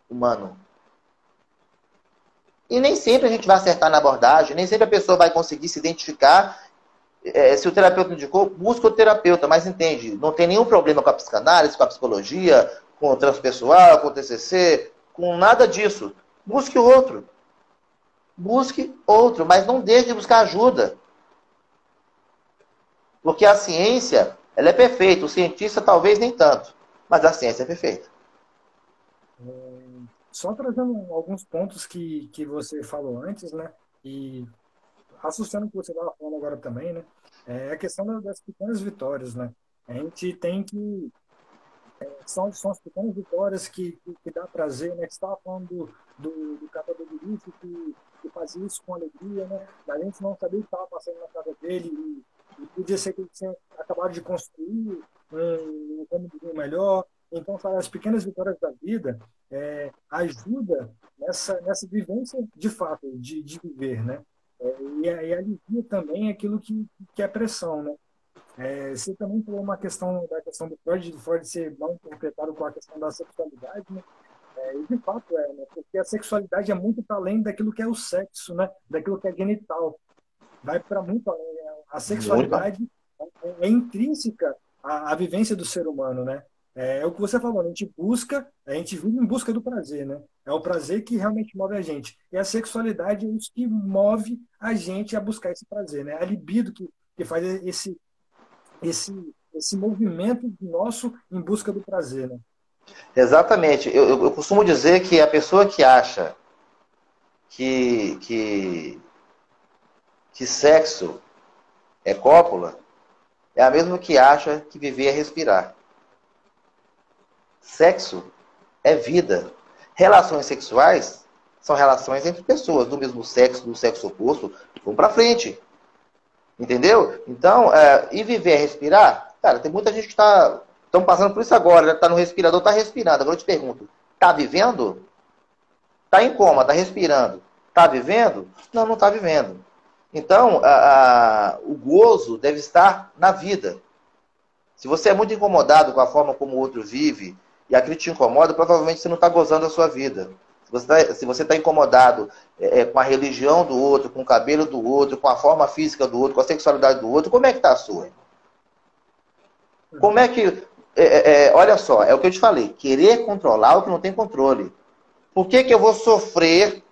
humano. E nem sempre a gente vai acertar na abordagem, nem sempre a pessoa vai conseguir se identificar é, se o terapeuta indicou, busca o terapeuta, mas entende, não tem nenhum problema com a psicanálise, com a psicologia, com o transpessoal, com o TCC, com nada disso. Busque outro. Busque outro, mas não deixe de buscar ajuda. Porque a ciência, ela é perfeita, o cientista talvez nem tanto, mas a ciência é perfeita. Só trazendo alguns pontos que, que você falou antes, né? E associando o que você estava falando agora também, né? É a questão das pequenas vitórias, né? A gente tem que é, são, são as pequenas vitórias que, que, que dá prazer, né? Você estava falando do, do, do lixo que, que fazia isso com alegria, né? Da gente não saber o que estava passando na casa dele e, e podia ser que ele tinha acabado de construir um, cômodo melhor. Então, sabe, as pequenas vitórias da vida é, ajuda nessa, nessa vivência de fato, de, de viver, né? É, e, e alivia também aquilo que, que é pressão, né? É, você também falou uma questão da questão do Freud, do Freud ser mal interpretado com a questão da sexualidade, né? É, e de fato é, né? Porque a sexualidade é muito para além daquilo que é o sexo, né? Daquilo que é genital. Vai para muito além. Né? A sexualidade é, é intrínseca à, à, vivência do ser humano, né? É, é, o que você falou, a gente busca, a gente vive em busca do prazer, né? É o prazer que realmente move a gente. E a sexualidade é isso que move a gente a buscar esse prazer, né? A libido que, que faz esse, esse, esse movimento nosso em busca do prazer, né? Exatamente. Eu, eu costumo dizer que a pessoa que acha que, que, que sexo é cópula é a mesma que acha que viver é respirar. Sexo é vida. Relações sexuais são relações entre pessoas do mesmo sexo, do sexo oposto. Vão para frente. Entendeu? Então, é, e viver é respirar? Cara, tem muita gente que está. Estão passando por isso agora, está no respirador, está respirando. Agora eu te pergunto: está vivendo? Está em coma, está respirando. Está vivendo? Não, não está vivendo. Então, a, a, o gozo deve estar na vida. Se você é muito incomodado com a forma como o outro vive, e aquilo te incomoda, provavelmente você não está gozando a sua vida. Se você está tá incomodado é, é, com a religião do outro, com o cabelo do outro, com a forma física do outro, com a sexualidade do outro, como é que está a sua? Como é que. É, é, é, olha só, é o que eu te falei: querer controlar o que não tem controle. Por que, que eu vou sofrer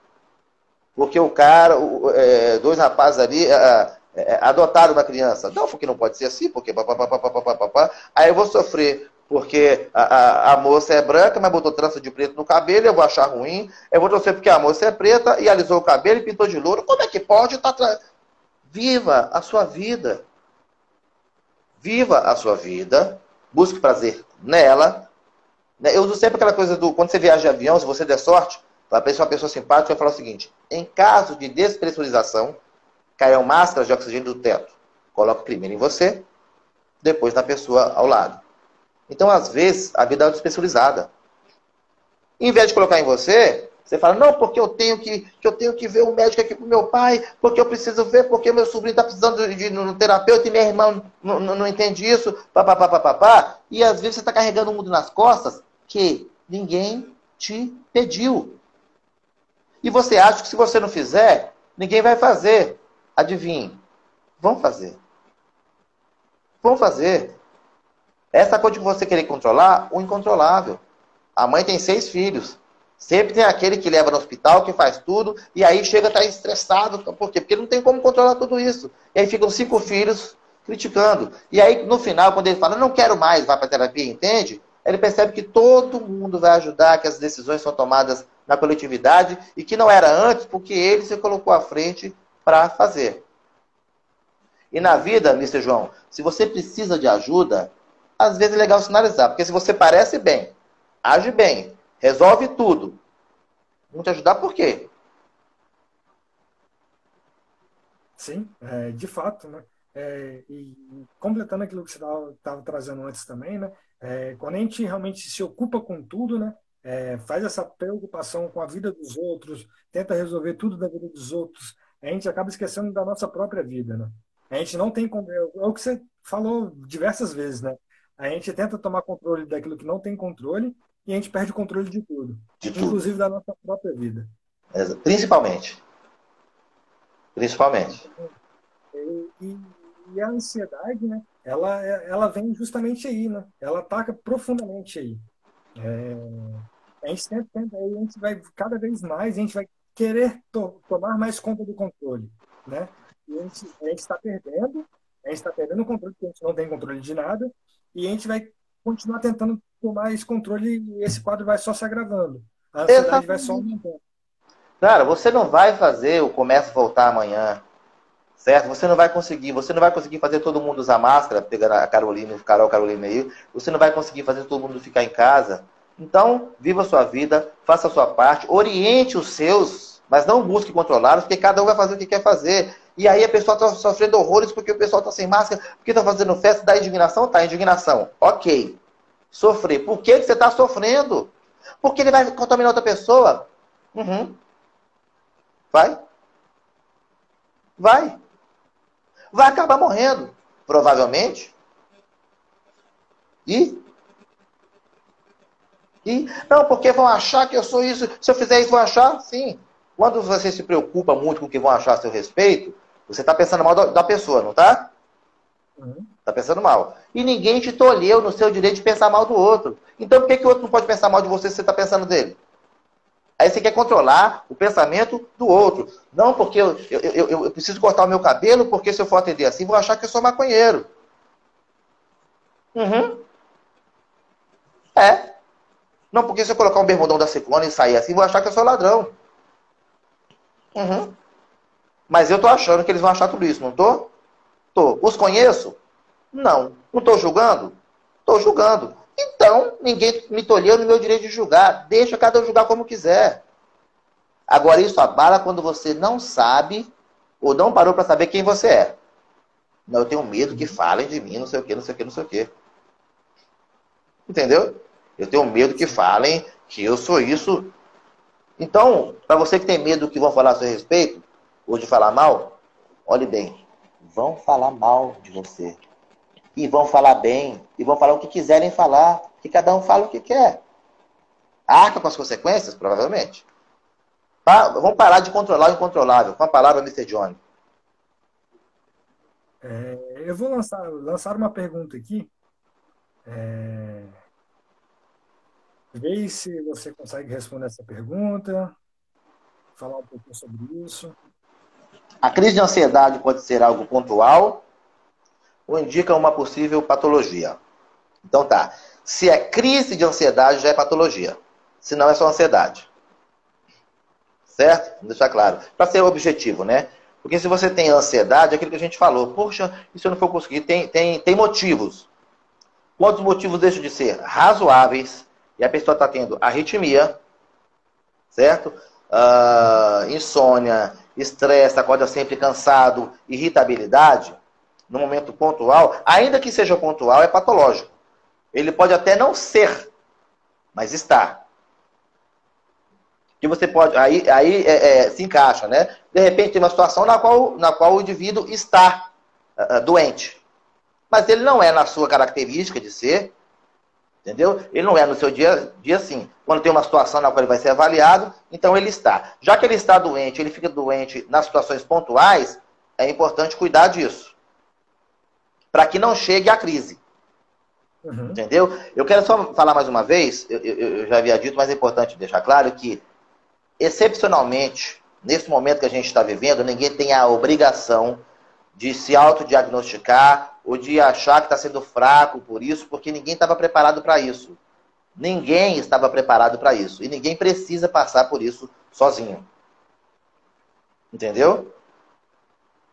porque o cara, é, dois rapazes ali, é, adotar uma criança. Não, porque não pode ser assim, porque papapá, aí eu vou sofrer porque a, a, a, moça é branca, mas botou trança de preto no cabelo, eu vou achar ruim. Eu vou torcer porque a moça é preta e alisou o cabelo e pintou de louro. Como é que pode? Tá tra... Viva a sua vida. Viva a sua vida. Busque prazer nela. Né? Eu uso sempre aquela coisa do quando você viaja de avião, se você der sorte, aparecer uma pessoa simpática vai falar o seguinte: em caso de despressurização, caiam máscaras de oxigênio do teto. Coloca primeiro em você, depois na pessoa ao lado. Então, às vezes, a vida é despressurizada. Em vez de colocar em você, você fala, não, porque eu tenho que, que eu tenho que ver o um médico aqui pro meu pai, porque eu preciso ver, porque meu sobrinho está precisando de, um terapeuta e minha irmã não, entende isso, papapá. E às vezes você está carregando o mundo nas costas que ninguém te pediu. E você acha que se você não fizer, ninguém vai fazer. Adivinhe, vão fazer. Vão fazer. Essa coisa de você querer controlar o incontrolável. A mãe tem seis filhos. Sempre tem aquele que leva no hospital, que faz tudo, e aí chega a estar estressado. Por quê? Porque não tem como controlar tudo isso. E aí ficam cinco filhos criticando. E aí, no final, quando ele fala, não quero mais, vai para terapia, entende? Ele percebe que todo mundo vai ajudar, que as decisões são tomadas na coletividade e que não era antes, porque ele se colocou à frente para fazer. E na vida, Mr. João, se você precisa de ajuda, às vezes é legal sinalizar. Porque se você parece bem, age bem, resolve tudo, não te ajudar por quê? Sim, é, de fato, né? É, e completando aquilo que você estava trazendo antes também, né? É, quando a gente realmente se ocupa com tudo, né? É, faz essa preocupação com a vida dos outros, tenta resolver tudo da vida dos outros, a gente acaba esquecendo da nossa própria vida, né? A gente não tem como. É o que você falou diversas vezes, né? A gente tenta tomar controle daquilo que não tem controle e a gente perde o controle de tudo, de tudo. inclusive da nossa própria vida. Principalmente. Principalmente. E, e, e, a ansiedade, né? Ela, ela vem justamente aí, né? Ela ataca profundamente aí. É, a gente tenta, tenta, a gente vai cada vez mais, a gente vai querer to, tomar mais conta do controle, né? E a gente está perdendo, a gente está perdendo o controle, porque a gente não tem controle de nada, e a gente vai continuar tentando tomar esse controle e esse quadro vai só se agravando. A ansiedade Exatamente. vai só aumentando. Cara, você não vai fazer o comércio voltar amanhã, certo? Você não vai conseguir, você não vai conseguir fazer todo mundo usar máscara, pegando a Carolina, Carol, Carolina aí, você não vai conseguir fazer todo mundo ficar em casa. Então, viva a sua vida, faça a sua parte, oriente os seus, mas não busque controlá-los, porque cada um vai fazer o que quer fazer. E aí a pessoa está sofrendo horrores porque o pessoal está sem máscara, porque está fazendo festa, dá indignação? Tá, indignação. Ok. Sofrer. Por que, que você está sofrendo? Porque ele vai contaminar outra pessoa? Uhum. Vai? Vai. Vai acabar morrendo. Provavelmente. E? E? Não, porque vão achar que eu sou isso. Se eu fizer isso, vão achar? Sim. Quando você se preocupa muito com o que vão achar a seu respeito, você está pensando mal da pessoa, não está? Está uhum. pensando mal. E ninguém te tolheu no seu direito de pensar mal do outro. Então por que, que o outro não pode pensar mal de você se você está pensando dele? Aí você quer controlar o pensamento do outro. Não, porque eu, eu, eu, eu, preciso cortar o meu cabelo, porque se eu for atender assim, vou achar que eu sou maconheiro. Uhum. É. Não, porque se eu colocar um bermudão da Ciclone e sair assim, vou achar que eu sou ladrão. Uhum. Mas eu tô achando que eles vão achar tudo isso, não tô? Tô. Os conheço? Não. Não tô julgando? Tô julgando. Então, ninguém me tolheu no meu direito de julgar. Deixa cada um julgar como quiser. Agora, isso abala quando você não sabe ou não parou para saber quem você é. Não, eu tenho medo que falem de mim, não sei o que, não sei o que, não sei o que. Entendeu? Eu tenho medo que falem que eu sou isso. Então, para você que tem medo que vão falar a seu respeito, ou de falar mal, olhe bem, vão falar mal de você. E vão falar bem, e vão falar o que quiserem falar, que cada um fala o que quer. Arca com as consequências, provavelmente. vamos parar de controlar o incontrolável. Com a palavra, Mr. Johnny. É, eu vou lançar, lançar uma pergunta aqui. É, Vê se você consegue responder essa pergunta, falar um pouquinho sobre isso. A crise de ansiedade pode ser algo pontual ou indica uma possível patologia. Então tá. Se é crise de ansiedade, já é patologia. Se não, é só ansiedade. Certo? Vamos deixar claro. Para ser objetivo, né? Porque se você tem ansiedade, é aquilo que a gente falou, poxa, e se eu não for conseguir? Tem, tem, tem motivos. Quantos motivos deixam de ser razoáveis e a pessoa está tendo arritmia, certo? Uh, insônia, estresse, acorda sempre cansado, irritabilidade, no momento pontual, ainda que seja pontual, é patológico. Ele pode até não ser, mas está. Que você pode, aí, aí é, é, se encaixa, né? De repente tem uma situação na qual, na qual o indivíduo está uh, doente, mas ele não é na sua característica de ser, entendeu? Ele não é no seu dia, dia sim. Quando tem uma situação na qual ele vai ser avaliado, então ele está. Já que ele está doente, ele fica doente nas situações pontuais, é importante cuidar disso para que não chegue à crise. Uhum. Entendeu? Eu quero só falar mais uma vez, eu, eu, eu, já havia dito, mas é importante deixar claro que, excepcionalmente, nesse momento que a gente está vivendo, ninguém tem a obrigação de se autodiagnosticar ou de achar que está sendo fraco por isso, porque ninguém estava preparado para isso. Ninguém estava preparado para isso. E ninguém precisa passar por isso sozinho. Entendeu?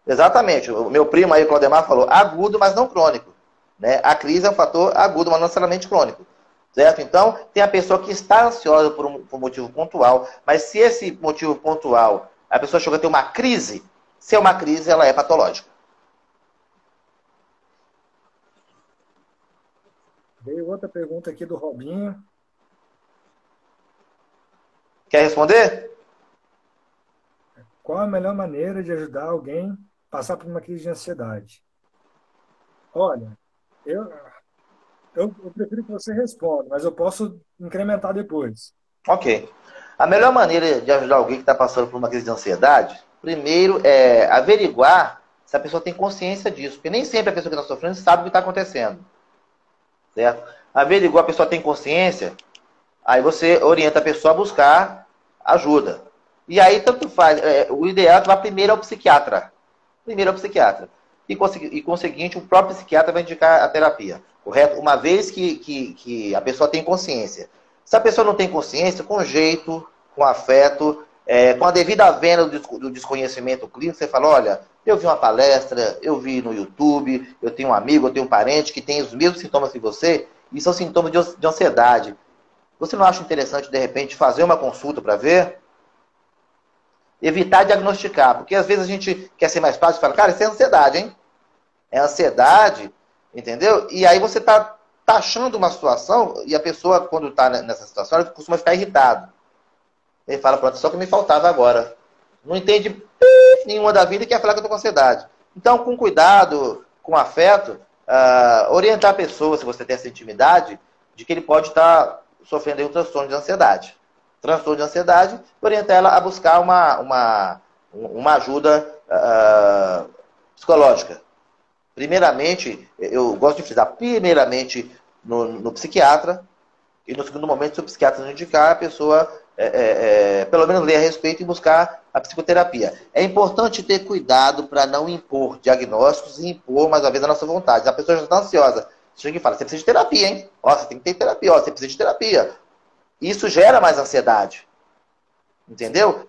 Exatamente. O meu primo aí, Claudemar, falou agudo, mas não crônico. Né? A crise é um fator agudo, mas não necessariamente crônico. Certo? Então, tem a pessoa que está ansiosa por um, por um motivo pontual, mas se esse motivo pontual, a pessoa chega a ter uma crise, se é uma crise, ela é patológica. Veio outra pergunta aqui do Robinho. Quer responder? Qual a melhor maneira de ajudar alguém passar por uma crise de ansiedade? Olha, eu, eu, eu prefiro que você responda, mas eu posso incrementar depois. Ok. A melhor maneira de ajudar alguém que está passando por uma crise de ansiedade, primeiro é averiguar se a pessoa tem consciência disso. Porque nem sempre a pessoa que está sofrendo sabe o que está acontecendo. Certo? Averiguar a pessoa tem consciência, aí você orienta a pessoa a buscar ajuda. E aí, tanto faz, é, o ideal é que vá primeiro ao psiquiatra primeiro ao psiquiatra. E, e conseguinte, o próprio psiquiatra vai indicar a terapia, correto? Uma vez que, que, que a pessoa tem consciência. Se a pessoa não tem consciência, com jeito, com afeto, é, com a devida venda do desconhecimento clínico, você fala, olha, eu vi uma palestra, eu vi no YouTube, eu tenho um amigo, eu tenho um parente que tem os mesmos sintomas que você, e são sintomas de ansiedade. Você não acha interessante, de repente, fazer uma consulta para ver? evitar diagnosticar. Porque às vezes a gente quer ser mais fácil e fala, cara, isso é ansiedade, hein? É ansiedade, entendeu? E aí você está taxando uma situação e a pessoa, quando está nessa situação, ela costuma ficar irritado. Ele fala, pronto, só que me faltava agora. Não entende nenhuma da vida e quer falar que eu estou com ansiedade. Então, com cuidado, com afeto, uh, orientar a pessoa, se você tem essa intimidade, de que ele pode estar tá sofrendo um transtorno de ansiedade transtorno de ansiedade, orientar ela a buscar uma, uma, uma ajuda uh, psicológica. Primeiramente, eu gosto de frisar, primeiramente no, no psiquiatra, e no segundo momento, se o psiquiatra não indicar, a pessoa, é, é, é, pelo menos, ler a respeito e buscar a psicoterapia. É importante ter cuidado para não impor diagnósticos e impor, mais uma vez, a nossa vontade. A pessoa já está ansiosa. Chega e fala, você precisa de terapia, hein? Ó, você tem que ter terapia, ó, você precisa de terapia. Isso gera mais ansiedade. Entendeu?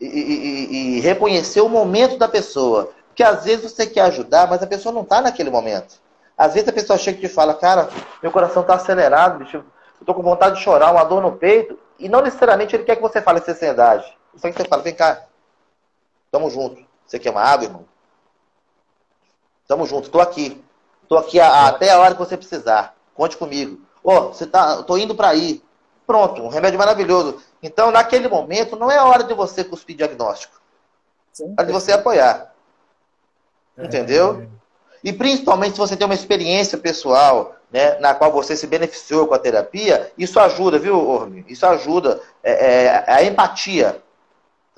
E, e, e, reconhecer o momento da pessoa. Porque às vezes você quer ajudar, mas a pessoa não está naquele momento. Às vezes a pessoa chega e te fala, cara, meu coração está acelerado, bicho, eu estou com vontade de chorar, uma dor no peito, e não necessariamente ele quer que você fale essa ansiedade. Fala, vem cá, tamo junto. Você quer uma água, irmão? Tamo junto, estou aqui. Estou aqui a, a, até a hora que você precisar. Conte comigo. Ô, oh, você tá, tô indo para aí. Pronto, um remédio maravilhoso. Então, naquele momento, não é hora de você cuspir diagnóstico. Sim. É hora de você apoiar. É. Entendeu? E principalmente se você tem uma experiência pessoal, né, na qual você se beneficiou com a terapia, isso ajuda, viu, Orme? Isso ajuda. É, é, a empatia.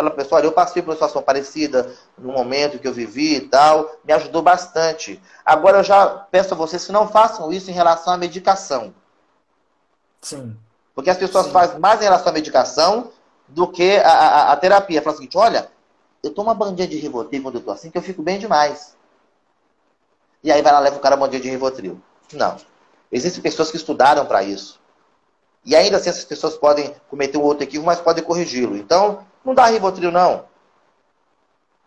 Fala, pessoal, eu passei por uma situação parecida no momento que eu vivi e tal, me ajudou bastante. Agora eu já peço a vocês que não façam isso em relação à medicação. Sim. Porque as pessoas Sim. fazem mais em relação à medicação do que a, a, a terapia. Fala o seguinte, olha, eu tomo uma bandinha de Rivotril quando eu tô assim, que eu fico bem demais. E aí vai lá, leva o cara uma bandinha de Rivotril. Não. Existem pessoas que estudaram para isso. E ainda assim essas pessoas podem cometer um outro equívoco, mas podem corrigi-lo. Então, não dá Rivotril, não.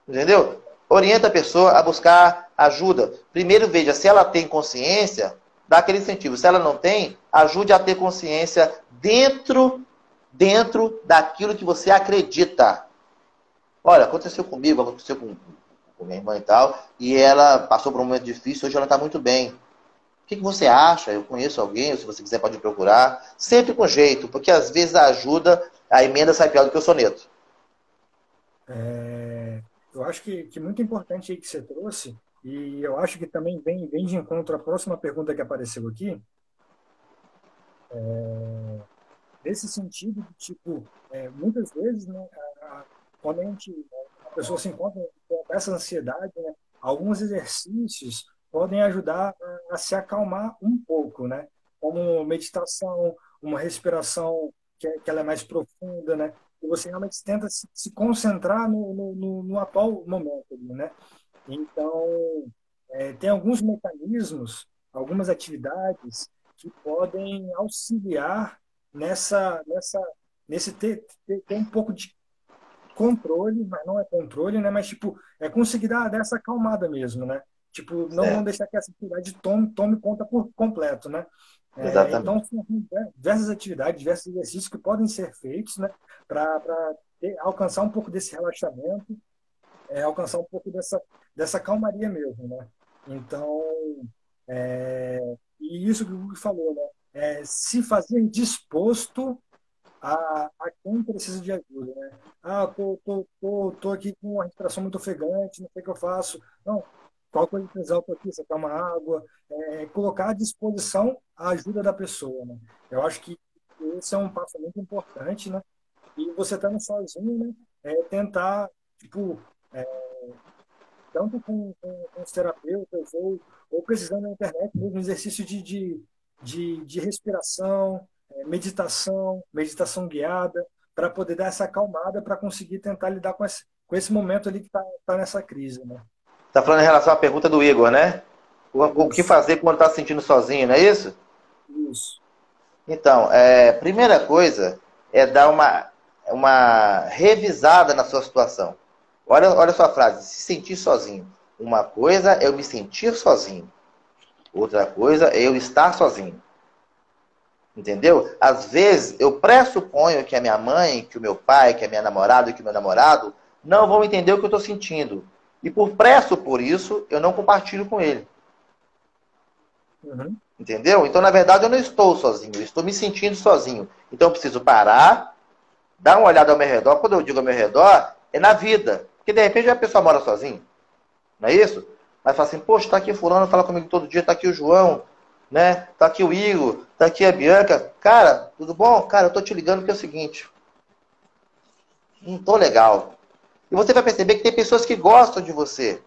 Entendeu? Orienta a pessoa a buscar ajuda. Primeiro veja se ela tem consciência, dá aquele incentivo. Se ela não tem, ajude a ter consciência dentro, dentro daquilo que você acredita. Olha, aconteceu comigo, aconteceu com, com minha irmã e tal, e ela passou por um momento difícil, hoje ela está muito bem. O que, que, você acha? Eu conheço alguém, ou se você quiser pode procurar. Sempre com jeito, porque às vezes a ajuda, a emenda sai pior do que o soneto. É, eu acho que, que muito importante aí que você trouxe, e eu acho que também vem, vem de encontro à próxima pergunta que apareceu aqui, é, nesse sentido de, tipo, é, muitas vezes, né, a, quando a, gente, a pessoa se encontra com essa ansiedade, né, alguns exercícios podem ajudar a, a, se acalmar um pouco, né? Como meditação, uma respiração que, que ela é mais profunda, né? E você realmente tenta se, se concentrar no, no, no, no, atual momento, né? Então, é, tem alguns mecanismos, algumas atividades que podem auxiliar nessa, nessa, nesse ter, ter, ter um pouco de controle, mas não é controle, né? Mas, tipo, é conseguir dar, dar essa acalmada mesmo, né? Tipo, não vão deixar que essa atividade tome, tome conta por completo, né? É, então, são diversas atividades, diversos exercícios que podem ser feitos, né? Para alcançar um pouco desse relaxamento, é, alcançar um pouco dessa, dessa calmaria mesmo, né? Então, é, e isso que o Hugo falou, né? É, se fazer disposto a, a quem precisa de ajuda, né? Ah, tô, tô, tô, tô aqui com uma respiração muito ofegante, não sei o que eu faço. Não, qual coisa que exalta aqui? Você uma água? É, colocar à disposição a ajuda da pessoa, né? Eu acho que esse é um passo muito importante, né? E você estando sozinho, né? É tentar, tipo, é, tanto com, com, com, os terapeutas ou, ou precisando na internet mesmo, exercício de, de, de, de respiração, é, meditação, meditação guiada, para poder dar essa acalmada, para conseguir tentar lidar com esse, com esse momento ali que está tá nessa crise. Né? Está falando em relação à pergunta do Igor, né? O, o que fazer quando está se sentindo sozinho, não é isso? Isso. Então, é, primeira coisa é dar uma, uma revisada na sua situação. Olha, olha a sua frase, se sentir sozinho. Uma coisa é eu me sentir sozinho. Outra coisa é eu estar sozinho. Entendeu? Às vezes eu pressuponho que a minha mãe, que o meu pai, que a minha namorada, que o meu namorado não vão entender o que eu estou sentindo. E por pressupor isso, eu não compartilho com ele. Uhum. Entendeu? Então, na verdade, eu não estou sozinho, eu estou me sentindo sozinho. Então, eu preciso parar, dar uma olhada ao meu redor. Quando eu digo ao meu redor, é na vida. Porque, de repente, a pessoa mora sozinha. Não é isso? Mas fala assim, poxa, está aqui fulano, fala comigo todo dia, está aqui o João, né? Tá aqui o Igor, tá aqui a Bianca. Cara, tudo bom? Cara, eu tô te ligando porque é o seguinte. Não tô legal. E você vai perceber que tem pessoas que gostam de você.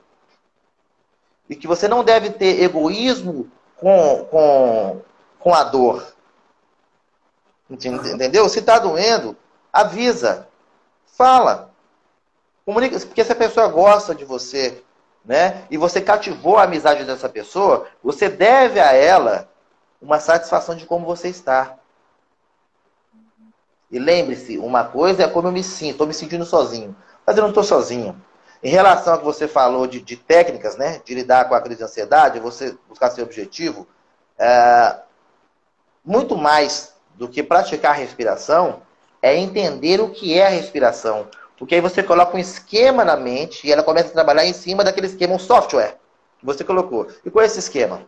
E que você não deve ter egoísmo com, com, com a dor. Entendeu? Se tá doendo, avisa. Fala. Comunica, porque se a pessoa gosta de você, né? E você cativou a amizade dessa pessoa, você deve a ela uma satisfação de como você está. E lembre-se, uma coisa é como eu me sinto, estou me sentindo sozinho. Mas eu não estou sozinho. Em relação ao que você falou de, de, técnicas, né? De lidar com a crise de ansiedade, você buscar seu objetivo, é, muito mais do que praticar a respiração, é entender o que é a respiração. Porque aí você coloca um esquema na mente e ela começa a trabalhar em cima daquele esquema, um software que você colocou. E qual é esse esquema?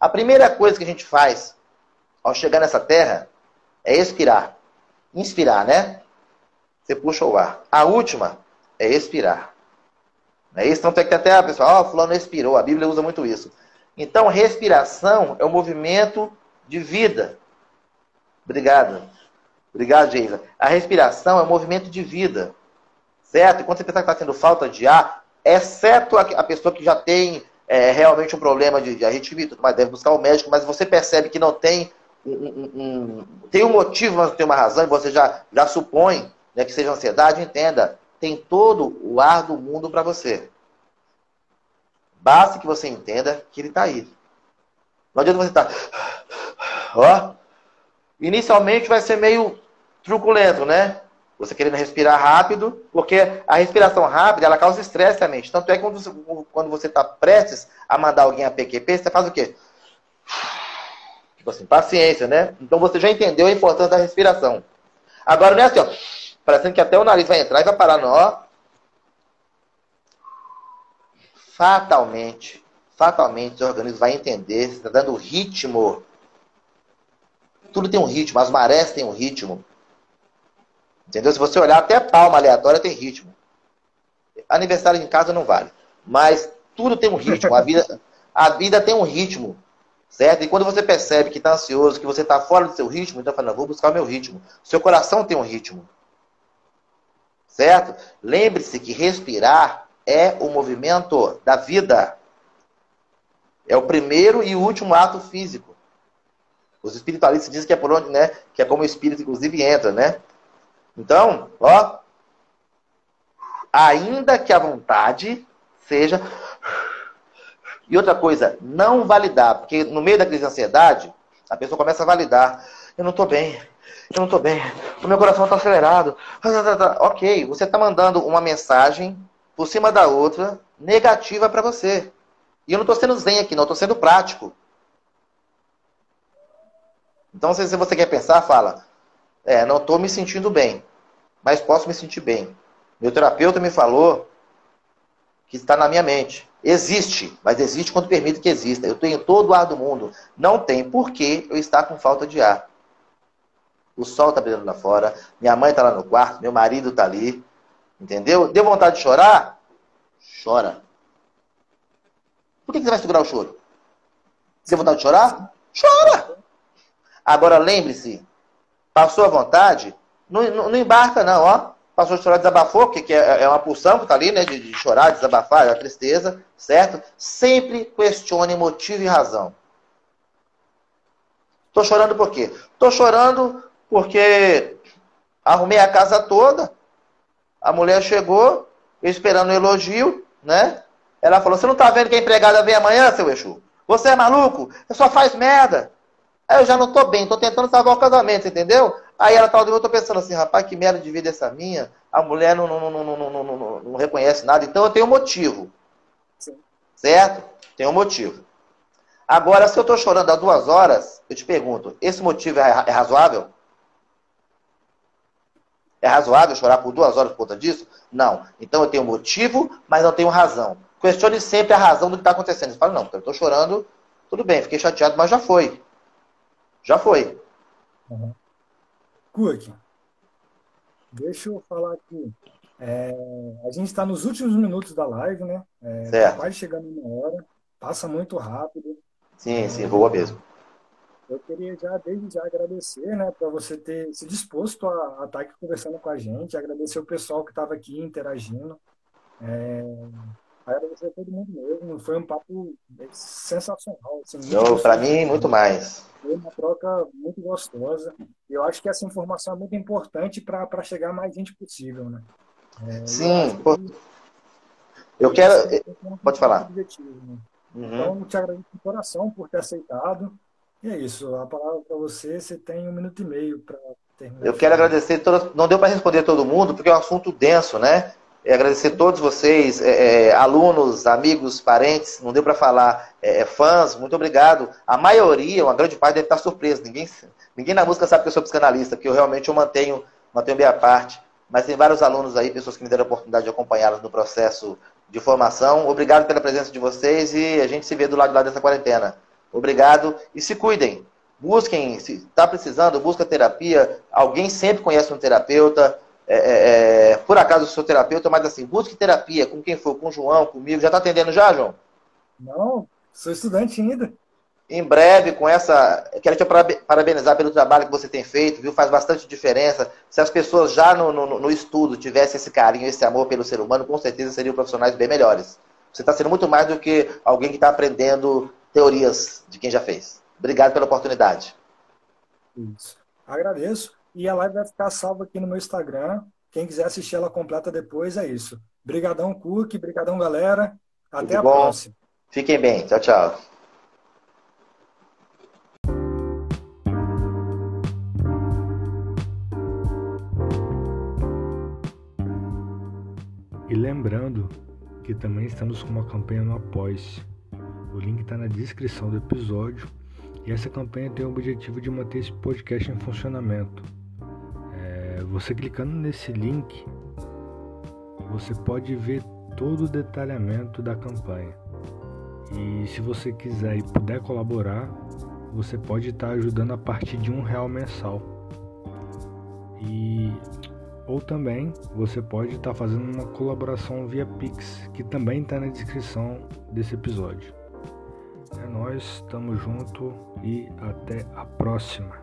A primeira coisa que a gente faz ao chegar nessa terra é expirar. Inspirar, né? Você puxa o ar. A última é expirar. Não é isso? Então tem que até a pessoa, ó, oh, fulano expirou. A Bíblia usa muito isso. Então, respiração é um movimento de vida. Obrigado. Obrigado, Geisa. A respiração é um movimento de vida. Certo? E quando você pensar que está tendo falta de ar, exceto a, pessoa que já tem é, realmente um problema de, de arritmia, mas deve buscar o médico, mas você percebe que não tem um, um, um, tem um motivo, mas não tem uma razão, e você já, já supõe né, que seja ansiedade, entenda. Tem todo o ar do mundo para você. Basta que você entenda que ele está aí. Não adianta você estar. Tá... Ó. Inicialmente vai ser meio truculento, né? Você querendo respirar rápido, porque a respiração rápida ela causa estresse à mente. Tanto é que quando você, está prestes a mandar alguém a PQP, você faz o quê? Tipo assim, paciência, né? Então você já entendeu a importância da respiração. Agora não é assim, ó. Parecendo que até o nariz vai entrar e vai parar no ó. Fatalmente, fatalmente o organismo vai entender, está dando ritmo. Tudo tem um ritmo, as marés têm um ritmo. Entendeu? Se você olhar até palma aleatória tem ritmo. Aniversário em casa não vale. Mas tudo tem um ritmo. A vida, a vida tem um ritmo. Certo? E quando você percebe que está ansioso, que você está fora do seu ritmo, então fala, vou buscar o meu ritmo. Seu coração tem um ritmo. Certo? Lembre-se que respirar é o movimento da vida. É o primeiro e último ato físico. Os espiritualistas dizem que é por onde, né? Que é como o espírito, inclusive, entra, né? Então, ó. Ainda que a vontade seja e outra coisa, não validar, porque no meio da crise de ansiedade, a pessoa começa a validar. Eu não estou bem, eu não estou bem, o meu coração está acelerado. Ok, você está mandando uma mensagem por cima da outra negativa para você. E eu não estou sendo zen aqui, não, estou sendo prático. Então, se você quer pensar, fala: É, não estou me sentindo bem, mas posso me sentir bem. Meu terapeuta me falou que está na minha mente. Existe, mas existe quando permite que exista. Eu tenho todo o ar do mundo. Não tem por que eu estar com falta de ar. O sol está brilhando lá fora, minha mãe está lá no quarto, meu marido está ali. Entendeu? Deu vontade de chorar? Chora. Por que você vai segurar o choro? Deu vontade de chorar? Chora! Agora lembre-se, passou a vontade, não, não, não embarca não, ó passou a chorar, desabafou, porque é, é uma pulsão que está ali, né? De, de, chorar, desabafar, é a tristeza, certo? Sempre questione motivo e razão. Estou chorando por quê? Estou chorando porque arrumei a casa toda, a mulher chegou, esperando um elogio, né? Ela falou: Você não está vendo que a empregada vem amanhã, seu Exu? Você é maluco? Você só faz merda. Aí eu já não estou bem, estou tentando salvar o casamento, entendeu? Aí ela do eu tô pensando assim, rapaz, que merda de vida é essa minha? A mulher não, não, não, não, não, não, não reconhece nada, então eu tenho um motivo. Sim. Certo? Tem um motivo. Agora, se eu estou chorando há duas horas, eu te pergunto, esse motivo é, é razoável? É razoável chorar por duas horas por conta disso? Não. Então eu tenho motivo, mas não tenho razão. Questione sempre a razão do que está acontecendo. Você fala, não, eu estou chorando, tudo bem, fiquei chateado, mas já foi. Já foi. Uhum. Deixa eu falar aqui. É, a gente está nos últimos minutos da live, né? É, tá certo. quase chegando uma hora. Passa muito rápido. Sim, sim, boa mesmo. Eu queria já, desde já, agradecer, né, para você ter se disposto a, a estar tá aqui conversando com a gente, agradecer o pessoal que estava aqui interagindo. É, agradecer a todo mundo mesmo. Foi um papo sensacional. Assim, Para mim, muito mais. Foi uma troca muito gostosa. Eu acho que essa informação é muito importante para chegar a mais gente possível, né? É, Sim. Eu, que eu quero. É Pode falar. Objetivo, né? uhum. Então, te agradeço de coração por ter aceitado. E é isso. A palavra para você, você tem um minuto e meio para terminar. Eu quero agradecer. Todas... Não deu para responder todo mundo, porque é um assunto denso, né? É agradecer a todos vocês, é, é, alunos, amigos, parentes, não deu para falar, é, é, fãs, muito obrigado. A maioria, uma grande parte deve estar surpresa. Ninguém, ninguém na música sabe que eu sou psicanalista, porque eu realmente eu mantenho, mantenho minha parte. Mas tem vários alunos aí, pessoas que me deram a oportunidade de acompanhá-los no processo de formação. Obrigado pela presença de vocês e a gente se vê do lado de lá dessa quarentena. Obrigado e se cuidem. Busquem, se está precisando, busca terapia. Alguém sempre conhece um terapeuta é, é, é, por acaso eu sou terapeuta, mas assim, busque terapia com quem for, com o João, comigo. Já está atendendo já, João? Não, sou estudante ainda. Em breve, com essa. Quero te parabenizar pelo trabalho que você tem feito, viu? Faz bastante diferença. Se as pessoas já no, no, no estudo tivessem esse carinho, esse amor pelo ser humano, com certeza seriam profissionais bem melhores. Você está sendo muito mais do que alguém que está aprendendo teorias de quem já fez. Obrigado pela oportunidade. Isso. Agradeço. E a live vai ficar salva aqui no meu Instagram. Quem quiser assistir ela completa depois, é isso. Brigadão, Cook. Brigadão, galera. Até Tudo a bom? próxima. Fiquem bem. Tchau, tchau. E lembrando que também estamos com uma campanha no Apoia-se. O link está na descrição do episódio. E essa campanha tem o objetivo de manter esse podcast em funcionamento. É, você clicando nesse link, você pode ver todo o detalhamento da campanha. E se você quiser e puder colaborar, você pode estar ajudando a partir de um real mensal. E ou também você pode estar fazendo uma colaboração via Pix, que também está na descrição desse episódio. É nós, estamos junto e até a próxima.